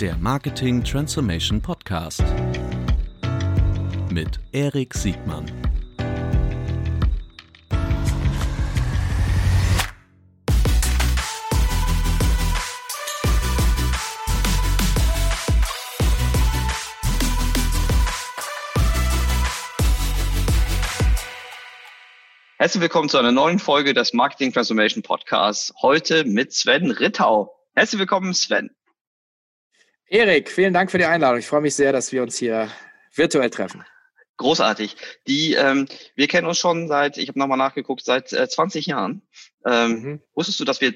der Marketing Transformation Podcast mit Erik Siegmann. Herzlich willkommen zu einer neuen Folge des Marketing Transformation Podcasts. Heute mit Sven Rittau. Herzlich willkommen, Sven. Erik, vielen Dank für die Einladung. Ich freue mich sehr, dass wir uns hier virtuell treffen. Großartig. Die, ähm, wir kennen uns schon seit, ich habe nochmal nachgeguckt, seit äh, 20 Jahren. Ähm, mhm. Wusstest du, dass wir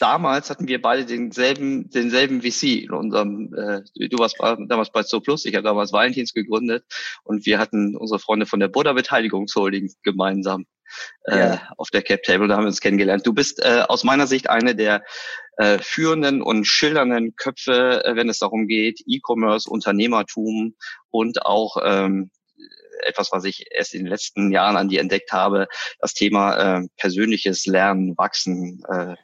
damals hatten wir beide denselben, denselben VC in unserem, äh, du warst damals bei So Plus, ich habe damals Valentins gegründet und wir hatten unsere Freunde von der Buddha Beteiligungsholding gemeinsam äh, ja. auf der Cap Table, da haben wir uns kennengelernt. Du bist äh, aus meiner Sicht eine der äh, führenden und schildernden Köpfe, äh, wenn es darum geht, E-Commerce, Unternehmertum und auch ähm, etwas, was ich erst in den letzten Jahren an dir entdeckt habe, das Thema äh, persönliches Lernen, Wachsen, äh,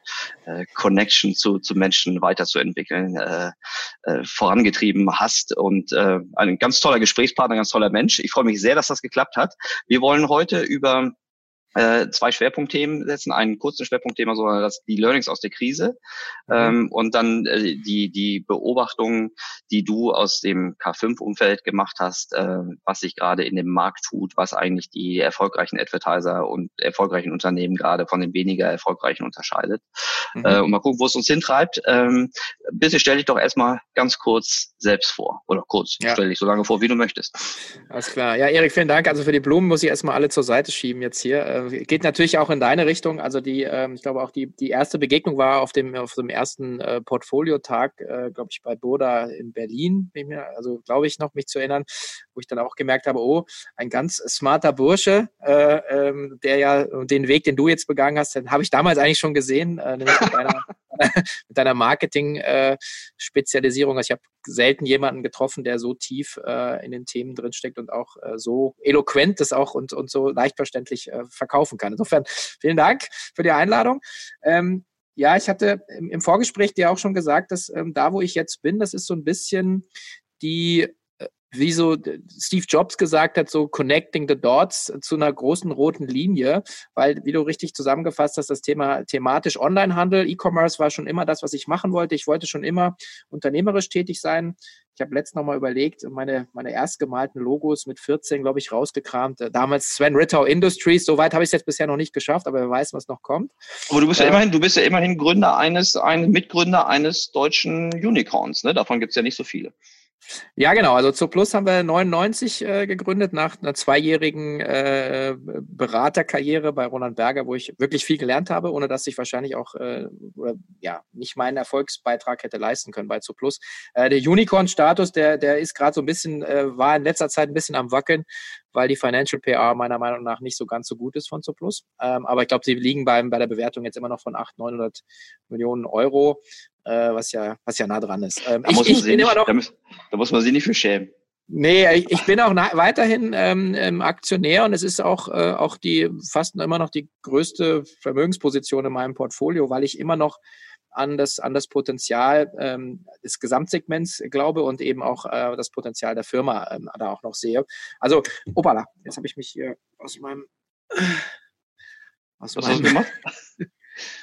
äh, Connection zu, zu Menschen weiterzuentwickeln, äh, äh, vorangetrieben hast und äh, ein ganz toller Gesprächspartner, ganz toller Mensch. Ich freue mich sehr, dass das geklappt hat. Wir wollen heute über äh, zwei Schwerpunktthemen setzen, einen kurzen Schwerpunktthema, so das die Learnings aus der Krise mhm. ähm, und dann äh, die die Beobachtungen, die du aus dem K5-Umfeld gemacht hast, äh, was sich gerade in dem Markt tut, was eigentlich die erfolgreichen Advertiser und erfolgreichen Unternehmen gerade von den weniger erfolgreichen unterscheidet. Mhm. Äh, und mal gucken, wo es uns hintreibt. Ähm, bitte stell dich doch erstmal ganz kurz selbst vor oder kurz, ja. stell dich so lange vor, wie du möchtest. Alles klar. Ja, Erik, vielen Dank. Also für die Blumen muss ich erstmal alle zur Seite schieben jetzt hier äh, geht natürlich auch in deine Richtung. Also die, äh, ich glaube auch die, die erste Begegnung war auf dem, auf dem ersten äh, Portfoliotag, äh, glaube ich, bei Boda in Berlin, also glaube ich noch, mich zu erinnern, wo ich dann auch gemerkt habe, oh, ein ganz smarter Bursche, äh, ähm, der ja den Weg, den du jetzt begangen hast, den habe ich damals eigentlich schon gesehen, äh, nämlich mit deiner, mit deiner Marketing-Spezialisierung. Also ich habe selten jemanden getroffen, der so tief äh, in den Themen drinsteckt und auch äh, so eloquent das auch und, und so leicht verständlich äh, verkaufen kann. Insofern vielen Dank für die Einladung. Ähm, ja, ich hatte im, im, Vorgespräch dir auch schon gesagt, dass ähm, da, wo ich jetzt bin, das ist so ein bisschen die wie so Steve Jobs gesagt hat, so connecting the dots zu einer großen roten Linie, weil, wie du richtig zusammengefasst hast, das Thema thematisch Onlinehandel, E-Commerce war schon immer das, was ich machen wollte. Ich wollte schon immer unternehmerisch tätig sein. Ich habe letztens nochmal überlegt, meine, meine erst gemalten Logos mit 14, glaube ich, rausgekramt. Damals Sven Rittau Industries. Soweit habe ich es jetzt bisher noch nicht geschafft, aber wer weiß, was noch kommt. Aber du bist ja äh, immerhin, du bist ja immerhin Gründer eines, ein Mitgründer eines deutschen Unicorns, ne? Davon gibt es ja nicht so viele. Ja, genau. Also zu Plus haben wir 99 äh, gegründet nach einer zweijährigen äh, Beraterkarriere bei Roland Berger, wo ich wirklich viel gelernt habe, ohne dass ich wahrscheinlich auch äh, oder, ja nicht meinen Erfolgsbeitrag hätte leisten können bei zu Plus. Äh, der Unicorn-Status, der der ist gerade so ein bisschen äh, war in letzter Zeit ein bisschen am wackeln, weil die Financial PR meiner Meinung nach nicht so ganz so gut ist von Zuplus. Ähm, aber ich glaube, sie liegen beim, bei der Bewertung jetzt immer noch von 800, 900 Millionen Euro, äh, was, ja, was ja nah dran ist. Ähm, da, ich, muss ich nicht, noch, da, muss, da muss man sie nicht für schämen. Nee, ich, ich bin auch weiterhin ähm, ähm, Aktionär und es ist auch, äh, auch die fast immer noch die größte Vermögensposition in meinem Portfolio, weil ich immer noch an das, an das Potenzial ähm, des Gesamtsegments glaube und eben auch äh, das Potenzial der Firma ähm, da auch noch sehe. Also, opala, jetzt habe ich mich hier aus meinem. Aus Was meinem, hast du gemacht?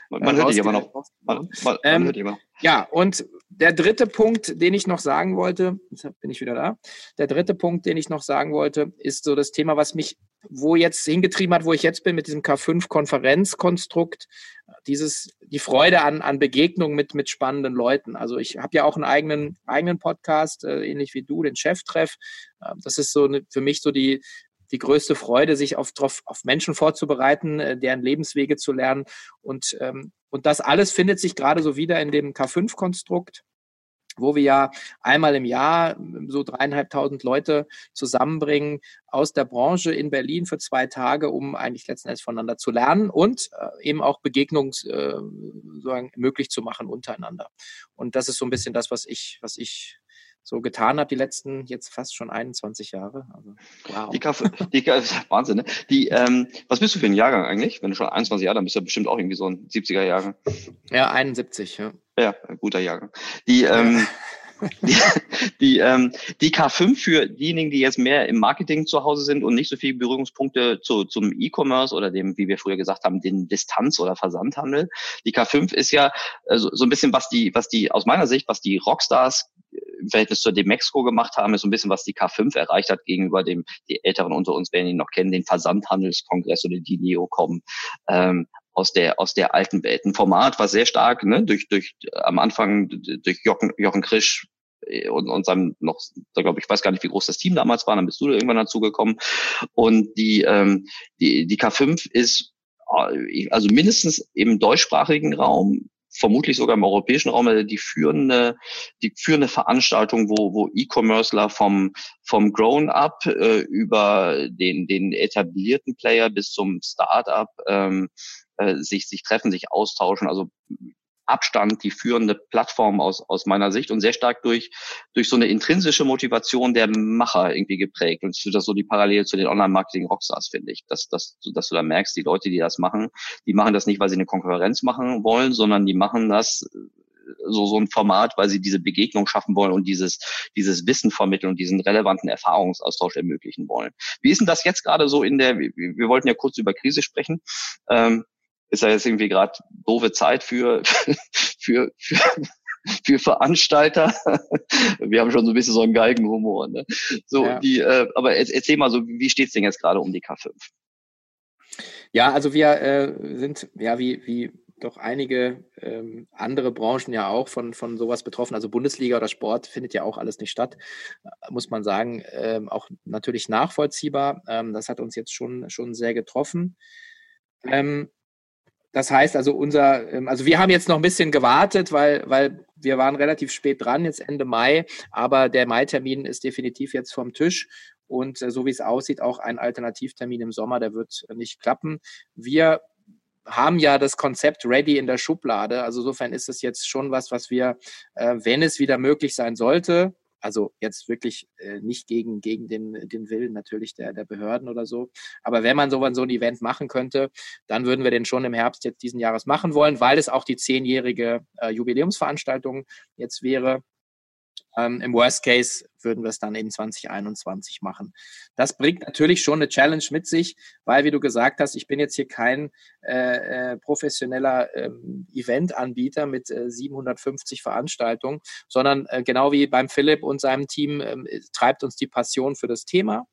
Man, man hört dich aber noch. Man, man, ähm, hört immer. Ja, und der dritte Punkt, den ich noch sagen wollte, jetzt bin ich wieder da. Der dritte Punkt, den ich noch sagen wollte, ist so das Thema, was mich wo jetzt hingetrieben hat, wo ich jetzt bin mit diesem K5-Konferenzkonstrukt, dieses, die Freude an, an Begegnungen mit, mit spannenden Leuten. Also ich habe ja auch einen eigenen, eigenen Podcast, äh, ähnlich wie du, den Cheftreff. Äh, das ist so eine, für mich so die, die größte Freude, sich auf, drauf, auf Menschen vorzubereiten, äh, deren Lebenswege zu lernen. Und, ähm, und das alles findet sich gerade so wieder in dem K5-Konstrukt wo wir ja einmal im Jahr so dreieinhalbtausend Leute zusammenbringen aus der Branche in Berlin für zwei Tage, um eigentlich letzten Endes voneinander zu lernen und äh, eben auch Begegnungen äh, möglich zu machen untereinander. Und das ist so ein bisschen das, was ich, was ich so getan habe die letzten jetzt fast schon 21 Jahre. Also, wow. Die Kaffee, die, Wahnsinn, ne? Die, ähm, was bist du für ein Jahrgang eigentlich? Wenn du schon 21 Jahre, dann bist du bestimmt auch irgendwie so ein 70er Jahrgang. Ja, 71, ja. Ja, ein guter Jahrgang. Die, ähm, die, die, ähm, die K5 für diejenigen, die jetzt mehr im Marketing zu Hause sind und nicht so viele Berührungspunkte zu, zum E-Commerce oder dem, wie wir früher gesagt haben, den Distanz- oder Versandhandel. Die K5 ist ja äh, so, so ein bisschen, was die, was die, aus meiner Sicht, was die Rockstars im Verhältnis zur Demexco gemacht haben, ist so ein bisschen, was die K5 erreicht hat gegenüber dem, die Älteren unter uns werden ihn noch kennen, den Versandhandelskongress oder die Neocom. Ähm, aus der aus der alten Welt. Ein Format, was sehr stark ne, durch durch am Anfang durch Jochen, Jochen Krisch äh, und, und seinem noch, da glaube ich, weiß gar nicht, wie groß das Team damals war, dann bist du da irgendwann dazugekommen. Und die, ähm, die, die K5 ist äh, also mindestens im deutschsprachigen Raum vermutlich sogar im europäischen Raum also die führende, die führende Veranstaltung, wo, wo E-Commercer vom, vom Grown-up äh, über den, den etablierten Player bis zum Start-up ähm, äh, sich, sich treffen, sich austauschen. Also Abstand die führende Plattform aus, aus meiner Sicht und sehr stark durch, durch so eine intrinsische Motivation der Macher irgendwie geprägt. Und das ist so die Parallele zu den Online-Marketing-Rockstars, finde ich, dass, dass, dass du da merkst, die Leute, die das machen, die machen das nicht, weil sie eine Konkurrenz machen wollen, sondern die machen das äh, so, so ein Format, weil sie diese Begegnung schaffen wollen und dieses, dieses Wissen vermitteln und diesen relevanten Erfahrungsaustausch ermöglichen wollen. Wie ist denn das jetzt gerade so in der, wir, wollten ja kurz über Krise sprechen. Ähm, ist ja jetzt irgendwie gerade doofe Zeit für, für, für, für Veranstalter. Wir haben schon so ein bisschen so einen Geigenhumor. Ne? So, ja. die, äh, aber erzähl mal so, wie steht's denn jetzt gerade um die K5? Ja, also wir äh, sind, ja, wie, wie doch einige ähm, andere Branchen ja auch von, von sowas betroffen. Also Bundesliga oder Sport findet ja auch alles nicht statt, muss man sagen. Ähm, auch natürlich nachvollziehbar. Ähm, das hat uns jetzt schon, schon sehr getroffen. Ähm, das heißt also unser, ähm, also wir haben jetzt noch ein bisschen gewartet, weil, weil wir waren relativ spät dran, jetzt Ende Mai, aber der Mai-Termin ist definitiv jetzt vom Tisch und äh, so wie es aussieht, auch ein Alternativtermin im Sommer, der wird nicht klappen. Wir haben ja das Konzept ready in der Schublade. Also insofern ist es jetzt schon was, was wir, äh, wenn es wieder möglich sein sollte, also jetzt wirklich äh, nicht gegen, gegen den, den Willen natürlich der, der Behörden oder so. Aber wenn man so, so ein Event machen könnte, dann würden wir den schon im Herbst jetzt diesen Jahres machen wollen, weil es auch die zehnjährige äh, Jubiläumsveranstaltung jetzt wäre. Ähm, Im Worst Case würden wir es dann in 2021 machen. Das bringt natürlich schon eine Challenge mit sich, weil, wie du gesagt hast, ich bin jetzt hier kein äh, äh, professioneller ähm, Eventanbieter mit äh, 750 Veranstaltungen, sondern äh, genau wie beim Philipp und seinem Team ähm, treibt uns die Passion für das Thema.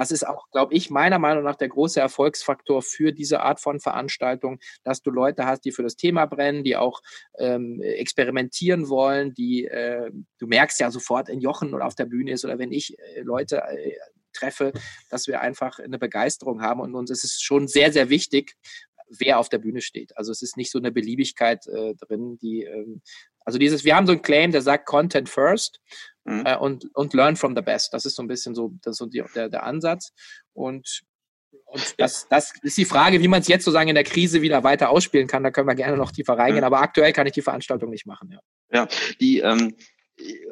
Das ist auch, glaube ich, meiner Meinung nach der große Erfolgsfaktor für diese Art von Veranstaltung, dass du Leute hast, die für das Thema brennen, die auch ähm, experimentieren wollen, die äh, du merkst ja sofort in Jochen oder auf der Bühne ist oder wenn ich äh, Leute äh, treffe, dass wir einfach eine Begeisterung haben und uns ist es schon sehr, sehr wichtig, wer auf der Bühne steht. Also es ist nicht so eine Beliebigkeit äh, drin, die ähm, also dieses, wir haben so einen Claim, der sagt Content first mhm. äh, und, und learn from the best. Das ist so ein bisschen so, das ist so die, der, der Ansatz. Und und das, das ist die Frage, wie man es jetzt sozusagen in der Krise wieder weiter ausspielen kann. Da können wir gerne noch tiefer reingehen. Aber aktuell kann ich die Veranstaltung nicht machen. Ja, ja die ähm,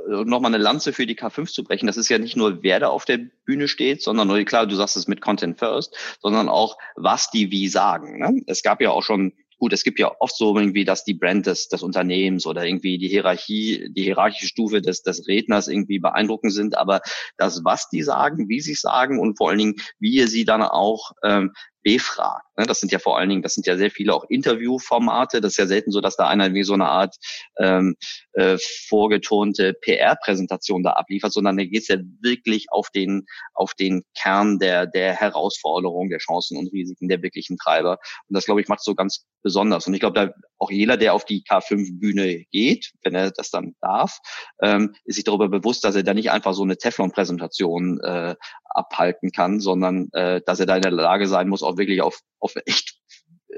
nochmal eine Lanze für die K5 zu brechen. Das ist ja nicht nur, wer da auf der Bühne steht, sondern klar, du sagst es mit Content First, sondern auch, was die wie sagen. Ne? Es gab ja auch schon gut, es gibt ja oft so irgendwie, dass die Brand des, des Unternehmens oder irgendwie die Hierarchie, die hierarchische Stufe des, des Redners irgendwie beeindruckend sind, aber das, was die sagen, wie sie sagen und vor allen Dingen, wie ihr sie dann auch ähm, befragt. Ne? Das sind ja vor allen Dingen, das sind ja sehr viele auch Interviewformate. Das ist ja selten so, dass da einer wie so eine Art ähm, äh, vorgetonte PR-Präsentation da abliefert, sondern da geht es ja wirklich auf den, auf den Kern der, der Herausforderungen, der Chancen und Risiken der wirklichen Treiber. Und das, glaube ich, macht so ganz besonders. Und ich glaube, da auch jeder, der auf die K5-Bühne geht, wenn er das dann darf, ähm, ist sich darüber bewusst, dass er da nicht einfach so eine Teflon-Präsentation äh, abhalten kann, sondern äh, dass er da in der Lage sein muss, auch wirklich auf, auf echt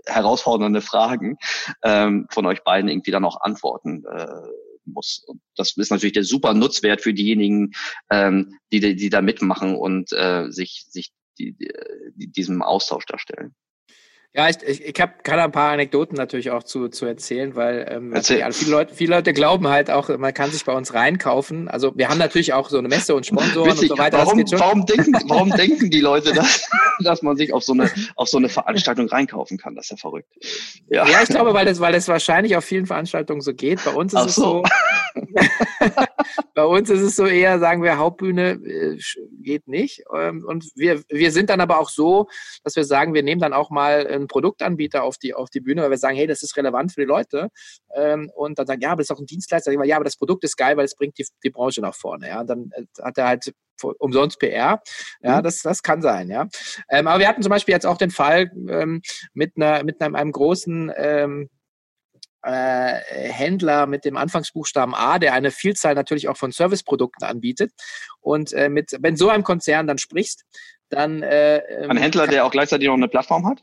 herausfordernde Fragen ähm, von euch beiden irgendwie dann auch antworten äh, muss. Und das ist natürlich der super Nutzwert für diejenigen, ähm, die, die da mitmachen und äh, sich, sich die, die, diesem Austausch darstellen. Ja, ich, ich, ich hab, kann ein paar Anekdoten natürlich auch zu, zu erzählen, weil ähm, Erzähl. also viele, Leute, viele Leute glauben halt auch, man kann sich bei uns reinkaufen. Also wir haben natürlich auch so eine Messe und Sponsoren Witzig. und so weiter. Warum, warum, denken, warum denken die Leute, dass, dass man sich auf so, eine, auf so eine Veranstaltung reinkaufen kann? Das ist ja verrückt. Ja, ja ich glaube, weil das, weil das wahrscheinlich auf vielen Veranstaltungen so geht. Bei uns ist Ach es so, bei uns ist es so eher, sagen wir, Hauptbühne äh, geht nicht. Ähm, und wir, wir sind dann aber auch so, dass wir sagen, wir nehmen dann auch mal einen Produktanbieter auf die, auf die Bühne, weil wir sagen, hey, das ist relevant für die Leute. Ähm, und dann sagen, ja, aber das ist auch ein Dienstleister. Ja, aber das Produkt ist geil, weil es bringt die, die Branche nach vorne. Ja, und dann äh, hat er halt umsonst PR. Ja, mhm. das, das kann sein, ja. Ähm, aber wir hatten zum Beispiel jetzt auch den Fall ähm, mit einer, mit einem, einem großen ähm, äh, Händler mit dem Anfangsbuchstaben A, der eine Vielzahl natürlich auch von Serviceprodukten anbietet. Und äh, mit, wenn so einem Konzern dann sprichst, dann äh, ein Händler, der auch gleichzeitig noch eine Plattform hat?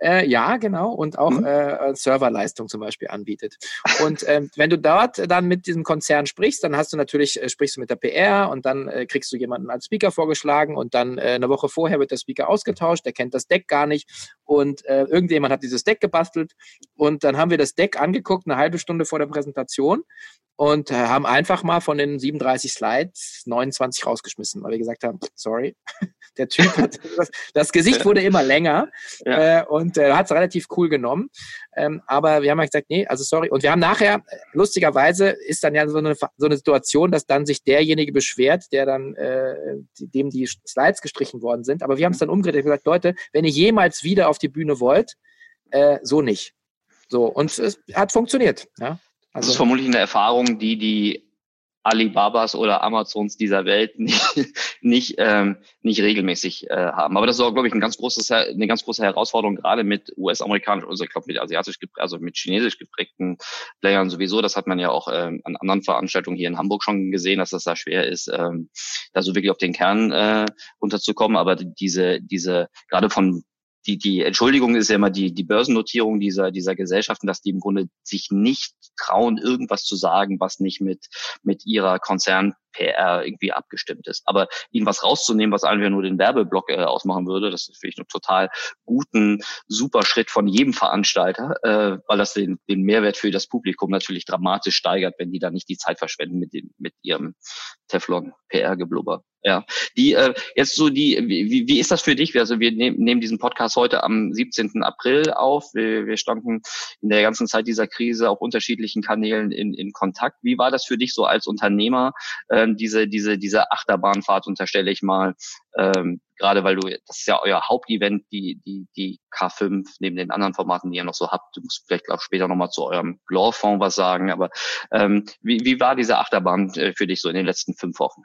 Äh, ja, genau, und auch mhm. äh, Serverleistung zum Beispiel anbietet. Und ähm, wenn du dort dann mit diesem Konzern sprichst, dann hast du natürlich, äh, sprichst du mit der PR und dann äh, kriegst du jemanden als Speaker vorgeschlagen und dann äh, eine Woche vorher wird der Speaker ausgetauscht, der kennt das Deck gar nicht und äh, irgendjemand hat dieses Deck gebastelt und dann haben wir das Deck angeguckt, eine halbe Stunde vor der Präsentation und äh, haben einfach mal von den 37 Slides 29 rausgeschmissen, weil wir gesagt haben, sorry, der Typ hat, das, das Gesicht wurde immer länger ja. äh, und äh, hat es relativ cool genommen. Ähm, aber wir haben halt gesagt, nee, also sorry. Und wir haben nachher, lustigerweise ist dann ja so eine, so eine Situation, dass dann sich derjenige beschwert, der dann, äh, dem die Slides gestrichen worden sind. Aber wir haben es dann umgedreht und gesagt, Leute, wenn ihr jemals wieder auf die Bühne wollt, äh, so nicht. So, und es hat funktioniert. Ja. Also, das ist vermutlich eine Erfahrung, die die Alibabas oder Amazons dieser Welt nicht, nicht, ähm, nicht regelmäßig äh, haben. Aber das ist auch, glaube ich, ein ganz großes, eine ganz große Herausforderung, gerade mit US-amerikanisch, also ich glaube mit asiatisch, also mit chinesisch geprägten Playern sowieso. Das hat man ja auch ähm, an anderen Veranstaltungen hier in Hamburg schon gesehen, dass das da schwer ist, ähm, da so wirklich auf den Kern äh, runterzukommen. Aber diese, diese, gerade von die, die Entschuldigung ist ja immer die, die Börsennotierung dieser, dieser Gesellschaften, dass die im Grunde sich nicht trauen, irgendwas zu sagen, was nicht mit, mit ihrer Konzern PR irgendwie abgestimmt ist. Aber ihnen was rauszunehmen, was einfach nur den Werbeblock äh, ausmachen würde, das ist wirklich einen total guten, super Schritt von jedem Veranstalter, äh, weil das den, den Mehrwert für das Publikum natürlich dramatisch steigert, wenn die da nicht die Zeit verschwenden mit, dem, mit ihrem Teflon-PR-Geblubber. Ja, die äh, jetzt so die, wie, wie ist das für dich? Also wir nehm, nehmen diesen Podcast heute am 17. April auf. Wir, wir standen in der ganzen Zeit dieser Krise auf unterschiedlichen Kanälen in, in Kontakt. Wie war das für dich so als Unternehmer? Äh, ähm, diese, diese, diese Achterbahnfahrt unterstelle ich mal, ähm, gerade weil du, das ist ja euer Hauptevent, die, die, die K5, neben den anderen Formaten, die ihr noch so habt. Du musst vielleicht auch später nochmal zu eurem Glorfond was sagen, aber ähm, wie, wie war diese Achterbahn äh, für dich so in den letzten fünf Wochen?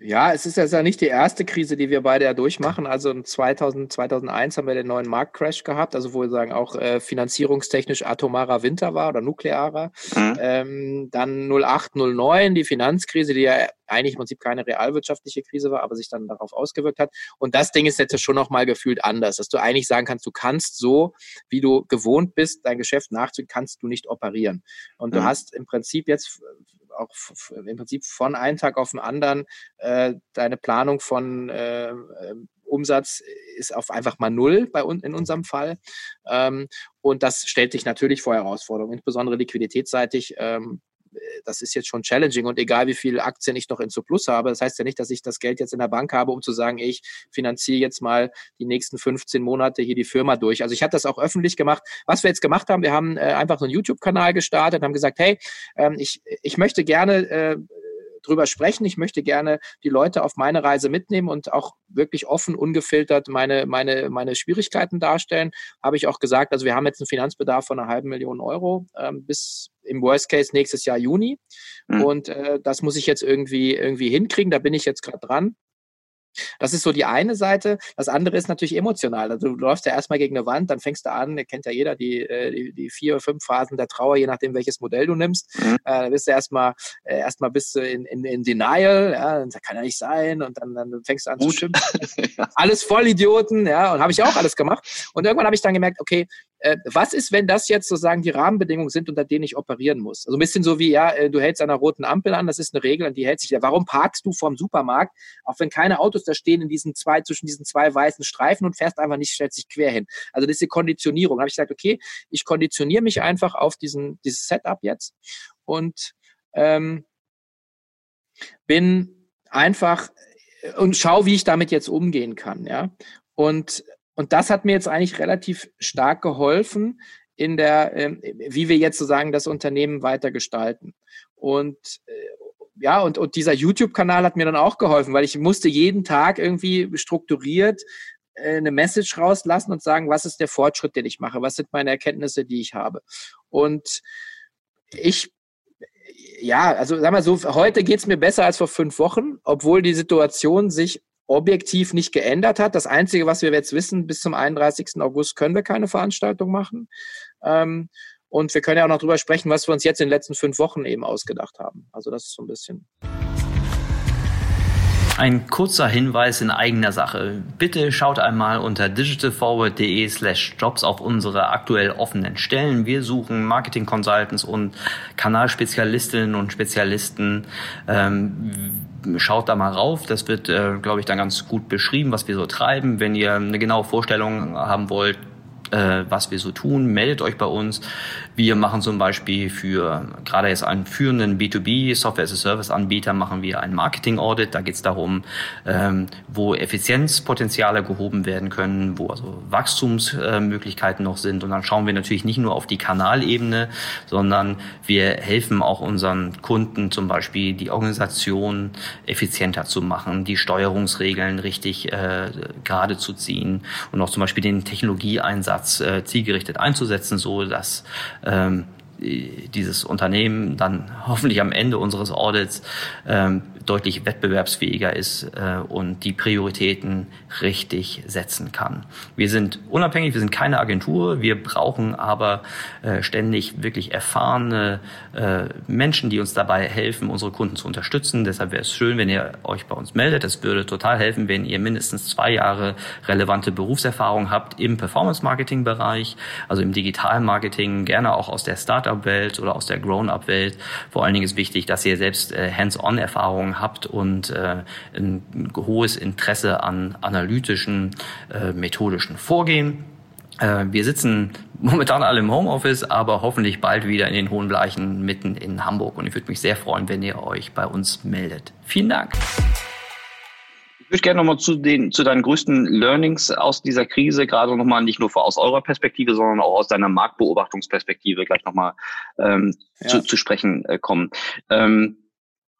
Ja, es ist ja nicht die erste Krise, die wir beide ja durchmachen. Also 2000, 2001 haben wir den neuen Marktcrash gehabt, also wo wir sagen auch äh, finanzierungstechnisch atomarer Winter war oder nuklearer. Mhm. Ähm, dann 08, 09 die Finanzkrise, die ja eigentlich im Prinzip keine realwirtschaftliche Krise war, aber sich dann darauf ausgewirkt hat. Und das Ding ist jetzt schon noch mal gefühlt anders, dass du eigentlich sagen kannst, du kannst so, wie du gewohnt bist, dein Geschäft nachzugehen, kannst du nicht operieren. Und mhm. du hast im Prinzip jetzt auch im Prinzip von einem Tag auf den anderen äh, deine Planung von äh, Umsatz ist auf einfach mal null bei uns in unserem Fall. Ähm, und das stellt sich natürlich vor Herausforderungen, insbesondere liquiditätsseitig. Ähm, das ist jetzt schon challenging und egal wie viele Aktien ich noch in Plus habe, das heißt ja nicht, dass ich das Geld jetzt in der Bank habe, um zu sagen, ich finanziere jetzt mal die nächsten 15 Monate hier die Firma durch. Also ich habe das auch öffentlich gemacht. Was wir jetzt gemacht haben, wir haben äh, einfach so einen YouTube-Kanal gestartet, haben gesagt, hey, ähm, ich, ich möchte gerne äh, drüber sprechen. Ich möchte gerne die Leute auf meine Reise mitnehmen und auch wirklich offen, ungefiltert meine, meine, meine Schwierigkeiten darstellen. Habe ich auch gesagt, also wir haben jetzt einen Finanzbedarf von einer halben Million Euro ähm, bis im Worst Case nächstes Jahr Juni. Mhm. Und äh, das muss ich jetzt irgendwie, irgendwie hinkriegen. Da bin ich jetzt gerade dran. Das ist so die eine Seite. Das andere ist natürlich emotional. Also du läufst ja erstmal gegen eine Wand, dann fängst du an, kennt ja jeder die, äh, die, die vier oder fünf Phasen der Trauer, je nachdem, welches Modell du nimmst. Mhm. Äh, dann bist du erstmal, äh, erstmal bist du in, in, in Denial, ja, das kann ja nicht sein. Und dann, dann fängst du an Gut. zu schimpfen. Alles Vollidioten, ja, und habe ich auch alles gemacht. Und irgendwann habe ich dann gemerkt, okay, äh, was ist, wenn das jetzt sozusagen die Rahmenbedingungen sind, unter denen ich operieren muss? Also ein bisschen so wie, ja, äh, du hältst einer roten Ampel an, das ist eine Regel, an die hält sich ja. Warum parkst du vorm Supermarkt, auch wenn keine Autos da stehen in diesen zwei, zwischen diesen zwei weißen Streifen und fährst einfach nicht, stellst dich quer hin. Also das ist die Konditionierung. Da habe ich gesagt, okay, ich konditioniere mich einfach auf diesen, dieses Setup jetzt und ähm, bin einfach äh, und schau, wie ich damit jetzt umgehen kann, ja. Und und das hat mir jetzt eigentlich relativ stark geholfen, in der, ähm, wie wir jetzt sozusagen das Unternehmen weiter gestalten. Und äh, ja, und, und dieser YouTube-Kanal hat mir dann auch geholfen, weil ich musste jeden Tag irgendwie strukturiert äh, eine Message rauslassen und sagen, was ist der Fortschritt, den ich mache, was sind meine Erkenntnisse, die ich habe. Und ich ja, also sag mal so, heute geht's mir besser als vor fünf Wochen, obwohl die Situation sich objektiv nicht geändert hat. Das Einzige, was wir jetzt wissen, bis zum 31. August können wir keine Veranstaltung machen. Ähm, und wir können ja auch noch drüber sprechen, was wir uns jetzt in den letzten fünf Wochen eben ausgedacht haben. Also das ist so ein bisschen. Ein kurzer Hinweis in eigener Sache. Bitte schaut einmal unter digitalforward.de slash jobs auf unsere aktuell offenen Stellen. Wir suchen Marketing Consultants und Kanalspezialistinnen und Spezialisten. Ähm, schaut da mal rauf. Das wird, äh, glaube ich, dann ganz gut beschrieben, was wir so treiben. Wenn ihr eine genaue Vorstellung haben wollt, äh, was wir so tun, meldet euch bei uns. Wir machen zum Beispiel für gerade jetzt einen führenden B2B Software as a Service Anbieter machen wir ein Marketing Audit. Da geht es darum, ähm, wo Effizienzpotenziale gehoben werden können, wo also Wachstumsmöglichkeiten noch sind. Und dann schauen wir natürlich nicht nur auf die Kanalebene, sondern wir helfen auch unseren Kunden zum Beispiel die Organisation effizienter zu machen, die Steuerungsregeln richtig äh, gerade zu ziehen und auch zum Beispiel den Technologieeinsatz äh, zielgerichtet einzusetzen, so dass ähm, dieses Unternehmen dann hoffentlich am Ende unseres Audits ähm, deutlich wettbewerbsfähiger ist äh, und die Prioritäten richtig setzen kann. Wir sind unabhängig, wir sind keine Agentur, wir brauchen aber äh, ständig wirklich erfahrene äh, Menschen, die uns dabei helfen, unsere Kunden zu unterstützen. Deshalb wäre es schön, wenn ihr euch bei uns meldet. Es würde total helfen, wenn ihr mindestens zwei Jahre relevante Berufserfahrung habt im Performance-Marketing-Bereich, also im Digital-Marketing, gerne auch aus der Startup-Welt oder aus der Grown-up-Welt. Vor allen Dingen ist wichtig, dass ihr selbst äh, Hands-on-Erfahrungen habt und äh, ein hohes Interesse an analytischen, äh, methodischen Vorgehen. Äh, wir sitzen momentan alle im Homeoffice, aber hoffentlich bald wieder in den Hohen Bleichen mitten in Hamburg. Und ich würde mich sehr freuen, wenn ihr euch bei uns meldet. Vielen Dank. Ich würde gerne nochmal zu den, zu deinen größten Learnings aus dieser Krise, gerade nochmal nicht nur aus eurer Perspektive, sondern auch aus deiner Marktbeobachtungsperspektive gleich nochmal ähm, ja. zu, zu sprechen äh, kommen. Ähm,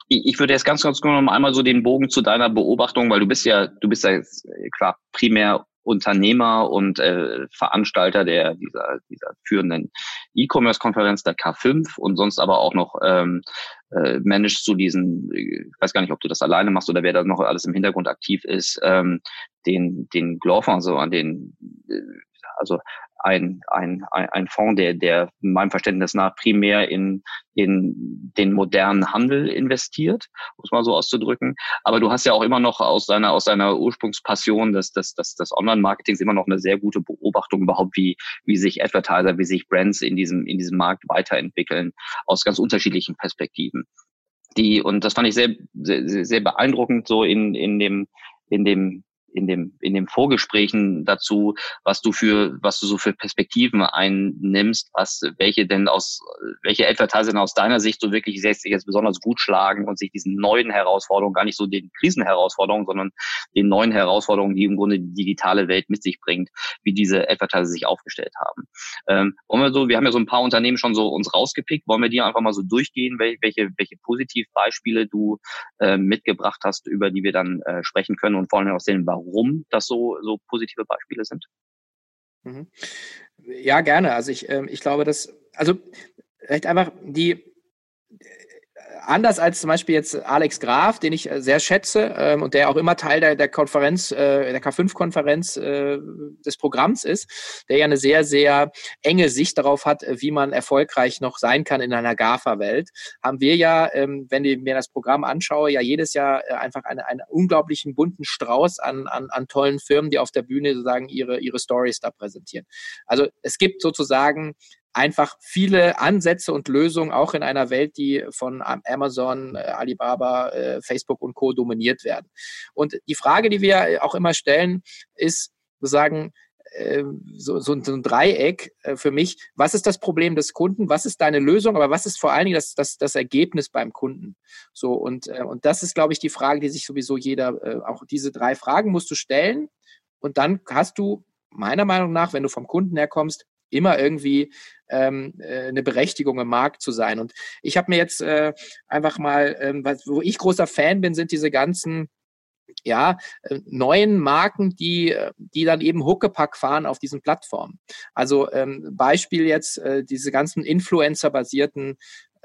ich würde jetzt ganz, ganz kurz noch einmal so den Bogen zu deiner Beobachtung, weil du bist ja, du bist ja jetzt, äh, klar primär Unternehmer und äh, Veranstalter der dieser dieser führenden E-Commerce-Konferenz der K5 und sonst aber auch noch ähm, äh, managst du diesen, ich weiß gar nicht, ob du das alleine machst oder wer da noch alles im Hintergrund aktiv ist, ähm, den den Glorfond, so an den äh, also ein, ein, ein Fonds, der, der meinem Verständnis nach primär in, in den modernen Handel investiert, muss man so auszudrücken. Aber du hast ja auch immer noch aus deiner, aus deiner Ursprungspassion des, des, des, des Online-Marketings immer noch eine sehr gute Beobachtung überhaupt, wie, wie sich Advertiser, wie sich Brands in diesem, in diesem Markt weiterentwickeln, aus ganz unterschiedlichen Perspektiven. Die, und das fand ich sehr, sehr, sehr beeindruckend so in, in dem, in dem in dem, in dem Vorgesprächen dazu, was du für, was du so für Perspektiven einnimmst, was, welche denn aus, welche Advertiser denn aus deiner Sicht so wirklich sich jetzt besonders gut schlagen und sich diesen neuen Herausforderungen, gar nicht so den Krisenherausforderungen, sondern den neuen Herausforderungen, die im Grunde die digitale Welt mit sich bringt, wie diese Advertiser sich aufgestellt haben. Ähm, wollen wir so, wir haben ja so ein paar Unternehmen schon so uns rausgepickt, wollen wir die einfach mal so durchgehen, welche, welche Positivbeispiele du äh, mitgebracht hast, über die wir dann äh, sprechen können und vor allem aus den Warum warum das so, so positive Beispiele sind? Mhm. Ja, gerne. Also ich, ähm, ich glaube, dass, also vielleicht einfach die, anders als zum Beispiel jetzt Alex Graf, den ich äh, sehr schätze ähm, und der auch immer Teil der, der Konferenz, äh, der K5-Konferenz äh, des Programms ist, der ja eine sehr, sehr enge Sicht darauf hat, wie man erfolgreich noch sein kann in einer GAFA-Welt, haben wir ja, ähm, wenn ich mir das Programm anschaue, ja jedes Jahr äh, einfach eine, einen unglaublichen bunten Strauß an, an, an tollen Firmen, die auf der Bühne sozusagen ihre, ihre Stories da präsentieren. Also es gibt sozusagen einfach viele Ansätze und Lösungen auch in einer Welt, die von Amazon, äh, Alibaba, äh, Facebook und Co. dominiert werden. Und die Frage, die wir auch immer stellen, ist sozusagen, ähm, so, so, ein Dreieck äh, für mich. Was ist das Problem des Kunden? Was ist deine Lösung? Aber was ist vor allen Dingen das, das, das Ergebnis beim Kunden? So, und, und das ist, glaube ich, die Frage, die sich sowieso jeder, auch diese drei Fragen musst du stellen. Und dann hast du meiner Meinung nach, wenn du vom Kunden herkommst, immer irgendwie ähm, äh, eine Berechtigung im Markt zu sein. Und ich habe mir jetzt äh, einfach mal, ähm, was, wo ich großer Fan bin, sind diese ganzen ja, äh, neuen Marken, die, äh, die dann eben Huckepack fahren auf diesen Plattformen. Also ähm, Beispiel jetzt äh, diese ganzen Influencer-basierten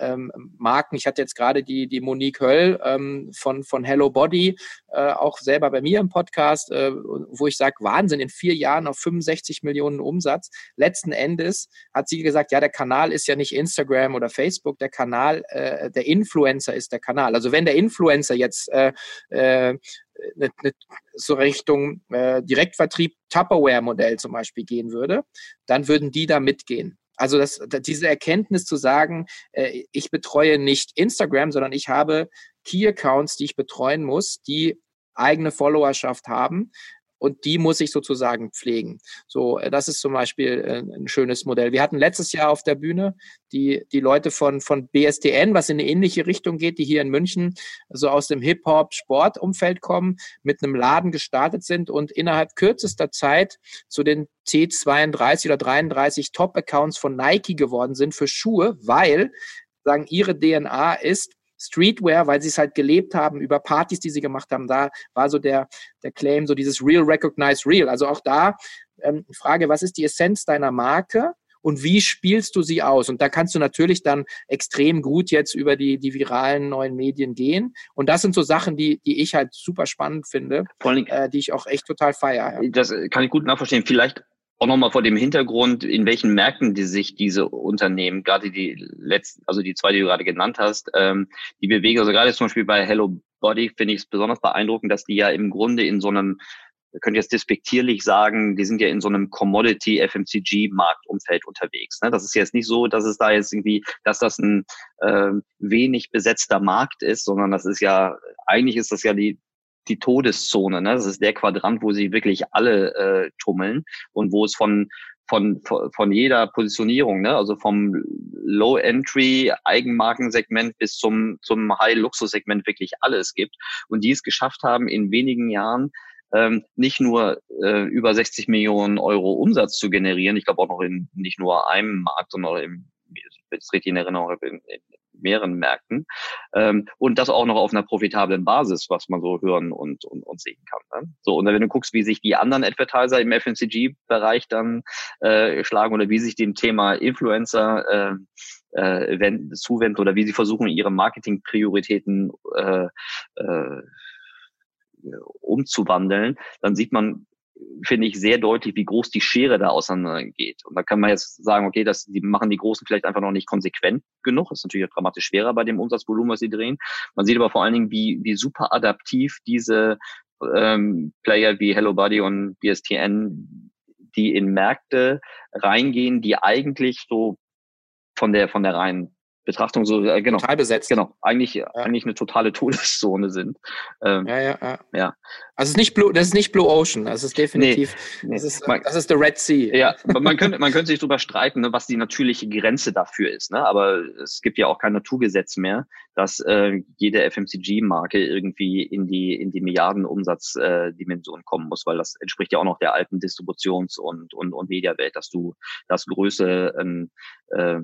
ähm, Marken. Ich hatte jetzt gerade die, die Monique Höll ähm, von, von Hello Body, äh, auch selber bei mir im Podcast, äh, wo ich sage, Wahnsinn, in vier Jahren auf 65 Millionen Umsatz. Letzten Endes hat sie gesagt, ja, der Kanal ist ja nicht Instagram oder Facebook, der Kanal, äh, der Influencer ist der Kanal. Also wenn der Influencer jetzt äh, äh, ne, ne, so Richtung äh, Direktvertrieb Tupperware-Modell zum Beispiel gehen würde, dann würden die da mitgehen. Also das, diese Erkenntnis zu sagen, äh, ich betreue nicht Instagram, sondern ich habe Key-Accounts, die ich betreuen muss, die eigene Followerschaft haben und die muss ich sozusagen pflegen. So, äh, das ist zum Beispiel äh, ein schönes Modell. Wir hatten letztes Jahr auf der Bühne die, die Leute von, von BSDN, was in eine ähnliche Richtung geht, die hier in München so aus dem Hip-Hop-Sportumfeld kommen, mit einem Laden gestartet sind und innerhalb kürzester Zeit zu den T32 oder 33 Top-Accounts von Nike geworden sind für Schuhe, weil sagen, ihre DNA ist, Streetwear, weil sie es halt gelebt haben über Partys, die sie gemacht haben. Da war so der, der Claim, so dieses Real Recognize Real. Also auch da ähm, Frage, was ist die Essenz deiner Marke? und wie spielst du sie aus? Und da kannst du natürlich dann extrem gut jetzt über die, die viralen neuen Medien gehen. Und das sind so Sachen, die, die ich halt super spannend finde, allem, äh, die ich auch echt total feiere. Ja. Das kann ich gut nachvollziehen. Vielleicht auch nochmal vor dem Hintergrund, in welchen Märkten die sich diese Unternehmen, gerade die letzten, also die zwei, die du gerade genannt hast, ähm, die bewegen, also gerade zum Beispiel bei Hello Body finde ich es besonders beeindruckend, dass die ja im Grunde in so einem, könnt jetzt despektierlich sagen, die sind ja in so einem Commodity FMCG Marktumfeld unterwegs. Ne? Das ist jetzt nicht so, dass es da jetzt irgendwie, dass das ein äh, wenig besetzter Markt ist, sondern das ist ja, eigentlich ist das ja die die Todeszone. Ne? Das ist der Quadrant, wo sie wirklich alle äh, tummeln und wo es von von, von jeder Positionierung, ne? also vom Low-Entry Eigenmarkensegment bis zum, zum High-Luxus-Segment wirklich alles gibt und die es geschafft haben, in wenigen Jahren ähm, nicht nur äh, über 60 Millionen Euro Umsatz zu generieren, ich glaube auch noch in nicht nur einem Markt, sondern im, wenn ich es richtig in Erinnerung habe, in, in mehreren Märkten ähm, und das auch noch auf einer profitablen Basis, was man so hören und, und, und sehen kann. Ne? So, und wenn du guckst, wie sich die anderen Advertiser im FMCG-Bereich dann äh, schlagen oder wie sich dem Thema Influencer äh, äh, zuwenden oder wie sie versuchen, ihre Marketing-Prioritäten äh, äh, umzuwandeln, dann sieht man finde ich sehr deutlich, wie groß die Schere da auseinandergeht. Und da kann man jetzt sagen, okay, das, die machen die Großen vielleicht einfach noch nicht konsequent genug. Das ist natürlich auch dramatisch schwerer bei dem Umsatzvolumen, was sie drehen. Man sieht aber vor allen Dingen, wie, wie super adaptiv diese ähm, Player wie Hello Buddy und BSTN, die in Märkte reingehen, die eigentlich so von der, von der reinen Betrachtung so äh, genau total besetzt genau eigentlich ja. eigentlich eine totale Todeszone sind ähm, ja, ja ja ja also es ist nicht Blue das ist nicht Blue Ocean das ist definitiv nee. Das, ist, man, das ist the Red Sea ja man könnte man könnte sich darüber streiten ne, was die natürliche Grenze dafür ist ne aber es gibt ja auch kein Naturgesetz mehr dass äh, jede FMCG-Marke irgendwie in die in die Milliarden Umsatzdimension äh, kommen muss weil das entspricht ja auch noch der alten Distributions- und und und Mediawelt dass du das Größe ein, äh,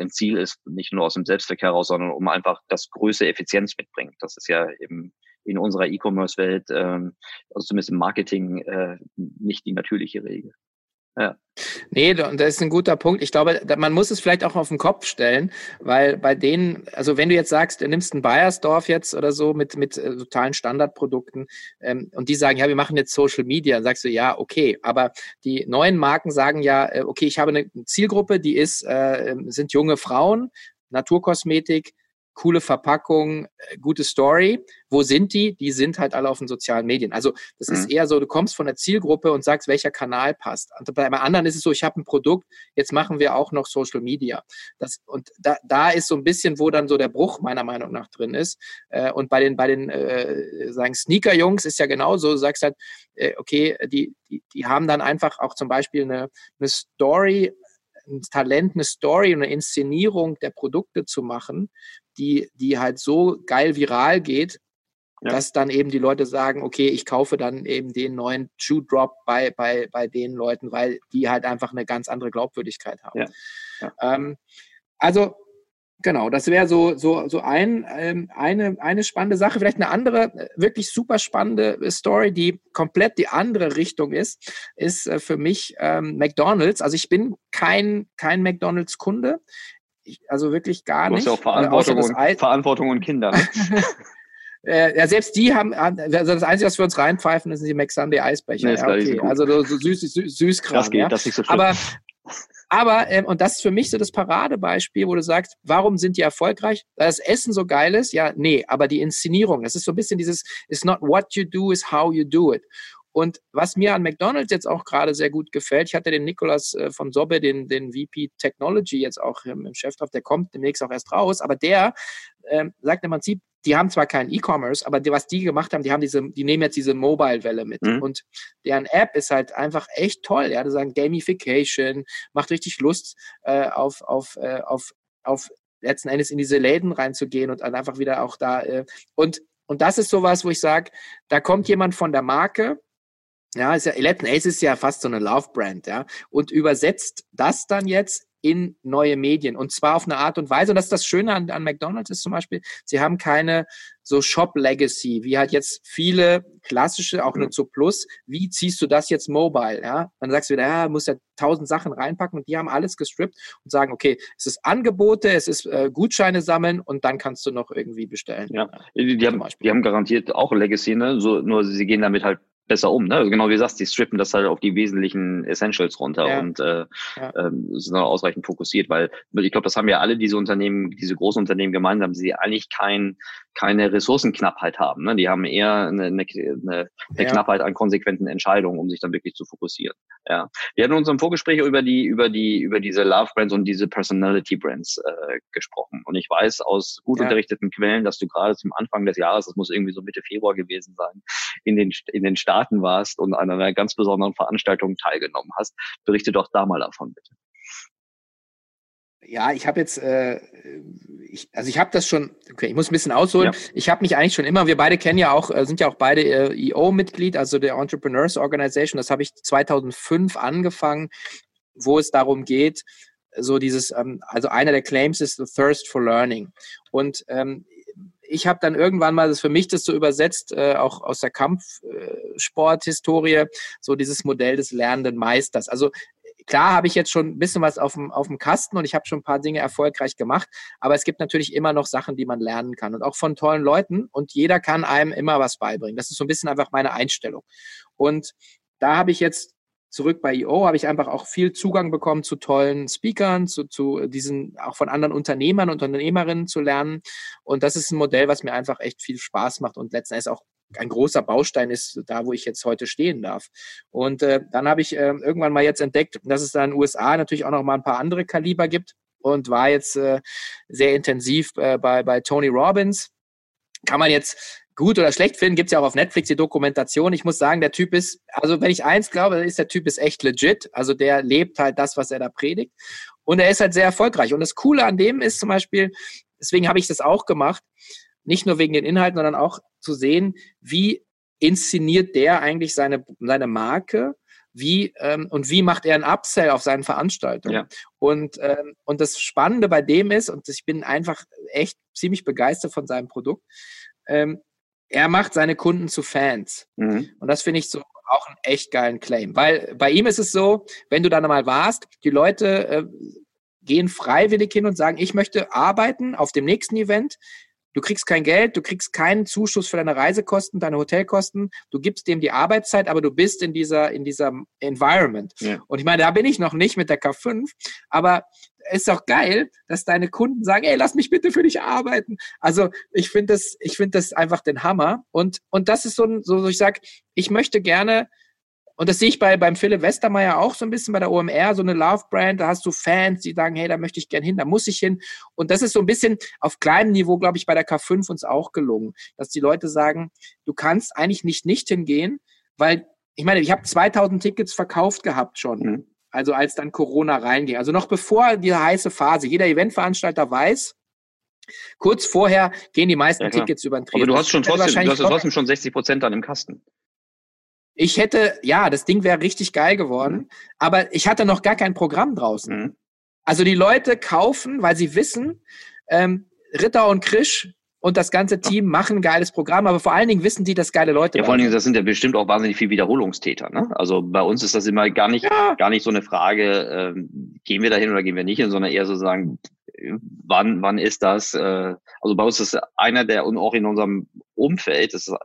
ein Ziel ist nicht nur aus dem Selbstverkehr heraus, sondern um einfach das größte Effizienz mitbringt. Das ist ja eben in unserer E-Commerce-Welt, ähm, also zumindest im Marketing, äh, nicht die natürliche Regel. Ja. Nee, das ist ein guter Punkt. Ich glaube, man muss es vielleicht auch auf den Kopf stellen, weil bei denen, also wenn du jetzt sagst, du nimmst ein Bayersdorf jetzt oder so mit, mit äh, totalen Standardprodukten ähm, und die sagen, ja, wir machen jetzt Social Media, dann sagst du, ja, okay. Aber die neuen Marken sagen ja, äh, okay, ich habe eine Zielgruppe, die ist, äh, sind junge Frauen, Naturkosmetik, coole Verpackung, äh, gute Story. Wo sind die? Die sind halt alle auf den sozialen Medien. Also das mhm. ist eher so, du kommst von der Zielgruppe und sagst, welcher Kanal passt. Und bei anderen ist es so, ich habe ein Produkt, jetzt machen wir auch noch Social Media. Das, und da, da ist so ein bisschen, wo dann so der Bruch meiner Meinung nach drin ist. Äh, und bei den, bei den äh, sagen Sneaker-Jungs ist ja genauso, du sagst halt, äh, okay, die, die, die haben dann einfach auch zum Beispiel eine, eine Story ein Talent, eine Story und eine Inszenierung der Produkte zu machen, die, die halt so geil viral geht, ja. dass dann eben die Leute sagen, okay, ich kaufe dann eben den neuen Shoe Drop bei, bei, bei den Leuten, weil die halt einfach eine ganz andere Glaubwürdigkeit haben. Ja. Ja. Ähm, also Genau, das wäre so, so, so ein, ähm, eine, eine spannende Sache. Vielleicht eine andere, äh, wirklich super spannende Story, die komplett die andere Richtung ist, ist äh, für mich ähm, McDonalds. Also ich bin kein, kein McDonalds-Kunde. also wirklich gar nicht. Du hast ja auch Verantwortung, und, Verantwortung und Kinder. Ne? Äh, ja, selbst die haben, also das Einzige, was wir uns reinpfeifen, ist die McSunday Eisbecher. Nee, ja, okay. Also so süß, süß, Süßkram. Das geht, ja. das ist nicht so schlimm. Aber aber, ähm, und das ist für mich so das Paradebeispiel, wo du sagst, warum sind die erfolgreich? Das Essen so geil ist? Ja, nee, aber die Inszenierung, das ist so ein bisschen dieses, it's not what you do, is how you do it. Und was mir an McDonald's jetzt auch gerade sehr gut gefällt, ich hatte den Nikolas äh, von Sobbe, den, den VP Technology jetzt auch im Chef drauf, der kommt demnächst auch erst raus, aber der ähm, sagt im Prinzip, die haben zwar keinen E-Commerce, aber die, was die gemacht haben, die haben diese, die nehmen jetzt diese Mobile-Welle mit. Mhm. Und deren App ist halt einfach echt toll. Ja, die sagen Gamification, macht richtig Lust äh, auf, auf, äh, auf, auf letzten Endes in diese Läden reinzugehen und dann einfach wieder auch da. Äh, und, und das ist sowas, wo ich sage, da kommt jemand von der Marke, ja, ist ja, Latin Ace ist ja fast so eine Love-Brand, ja, und übersetzt das dann jetzt in neue Medien und zwar auf eine Art und Weise. Und das ist das Schöne an, an McDonald's ist zum Beispiel, sie haben keine so Shop-Legacy, wie halt jetzt viele klassische, auch nur zu Plus. Wie ziehst du das jetzt mobile? Ja, dann sagst du wieder, ja, muss ja tausend Sachen reinpacken und die haben alles gestrippt und sagen, okay, es ist Angebote, es ist äh, Gutscheine sammeln und dann kannst du noch irgendwie bestellen. Ja, die, die haben, die haben garantiert auch Legacy, ne? So, nur sie gehen damit halt besser um. Ne? Also genau wie du sagst, die strippen das halt auf die wesentlichen Essentials runter ja. und äh, ja. ähm, sind dann ausreichend fokussiert, weil ich glaube, das haben ja alle diese Unternehmen, diese großen Unternehmen gemeinsam, sie eigentlich kein, keine Ressourcenknappheit haben. Ne? Die haben eher eine, eine, eine, eine ja. Knappheit an konsequenten Entscheidungen, um sich dann wirklich zu fokussieren. Ja. Wir hatten in unserem Vorgespräch über die, über die, über diese Love Brands und diese Personality Brands äh, gesprochen. Und ich weiß aus gut unterrichteten Quellen, dass du gerade zum Anfang des Jahres, das muss irgendwie so Mitte Februar gewesen sein, in den, in den Staaten warst und an einer ganz besonderen Veranstaltung teilgenommen hast. Berichte doch da mal davon, bitte. Ja, ich habe jetzt, äh, ich, also ich habe das schon, okay, ich muss ein bisschen ausholen. Ja. Ich habe mich eigentlich schon immer, wir beide kennen ja auch, äh, sind ja auch beide äh, EO-Mitglied, also der Entrepreneurs Organization. Das habe ich 2005 angefangen, wo es darum geht, so dieses, ähm, also einer der Claims ist the Thirst for Learning. Und ähm, ich habe dann irgendwann mal das für mich das so übersetzt, äh, auch aus der Kampfsporthistorie, so dieses Modell des lernenden Meisters. Also klar habe ich jetzt schon ein bisschen was auf dem, auf dem Kasten und ich habe schon ein paar Dinge erfolgreich gemacht, aber es gibt natürlich immer noch Sachen, die man lernen kann und auch von tollen Leuten und jeder kann einem immer was beibringen. Das ist so ein bisschen einfach meine Einstellung. Und da habe ich jetzt zurück bei EO habe ich einfach auch viel Zugang bekommen zu tollen Speakern, zu, zu diesen, auch von anderen Unternehmern und Unternehmerinnen zu lernen. Und das ist ein Modell, was mir einfach echt viel Spaß macht und letzten Endes auch ein großer Baustein ist, da wo ich jetzt heute stehen darf. Und äh, dann habe ich äh, irgendwann mal jetzt entdeckt, dass es da in den USA natürlich auch noch mal ein paar andere Kaliber gibt und war jetzt äh, sehr intensiv äh, bei, bei Tony Robbins. Kann man jetzt gut oder schlecht finden, gibt's ja auch auf Netflix die Dokumentation. Ich muss sagen, der Typ ist, also wenn ich eins glaube, ist der Typ ist echt legit. Also der lebt halt das, was er da predigt. Und er ist halt sehr erfolgreich. Und das Coole an dem ist zum Beispiel, deswegen habe ich das auch gemacht, nicht nur wegen den Inhalten, sondern auch zu sehen, wie inszeniert der eigentlich seine, seine Marke, wie ähm, und wie macht er einen Upsell auf seinen Veranstaltungen. Ja. Und, ähm, und das Spannende bei dem ist, und ich bin einfach echt ziemlich begeistert von seinem Produkt, ähm, er macht seine Kunden zu Fans. Mhm. Und das finde ich so auch einen echt geilen Claim. Weil bei ihm ist es so, wenn du dann mal warst, die Leute äh, gehen freiwillig hin und sagen, ich möchte arbeiten auf dem nächsten Event. Du kriegst kein Geld, du kriegst keinen Zuschuss für deine Reisekosten, deine Hotelkosten. Du gibst dem die Arbeitszeit, aber du bist in dieser, in dieser Environment. Ja. Und ich meine, da bin ich noch nicht mit der K5, aber ist doch geil, dass deine Kunden sagen, ey, lass mich bitte für dich arbeiten. Also ich finde das, ich finde das einfach den Hammer. Und, und das ist so, so, so ich sag, ich möchte gerne und das sehe ich bei, beim Philipp Westermeier auch so ein bisschen bei der OMR, so eine Love-Brand, da hast du Fans, die sagen, hey, da möchte ich gern hin, da muss ich hin. Und das ist so ein bisschen auf kleinem Niveau, glaube ich, bei der K5 uns auch gelungen, dass die Leute sagen, du kannst eigentlich nicht nicht hingehen, weil, ich meine, ich habe 2000 Tickets verkauft gehabt schon. Mhm. Also als dann Corona reinging. Also noch bevor die heiße Phase. Jeder Eventveranstalter weiß, Kurz vorher gehen die meisten ja, Tickets über den Tresen. Aber du hast schon trotzdem, du hast trotzdem schon 60 Prozent dann im Kasten. Ich hätte, ja, das Ding wäre richtig geil geworden, mhm. aber ich hatte noch gar kein Programm draußen. Mhm. Also die Leute kaufen, weil sie wissen, ähm, Ritter und Krisch und das ganze Team machen ein geiles Programm, aber vor allen Dingen wissen die, dass geile Leute. Ja, vor allen Dingen, das sind ja bestimmt auch wahnsinnig viele Wiederholungstäter. Ne? Also bei uns ist das immer gar nicht, ja. gar nicht so eine Frage, ähm, gehen wir dahin oder gehen wir nicht hin, sondern eher so sagen, wann, wann ist das? Äh, also bei uns ist einer der und auch in unserem Umfeld, das ist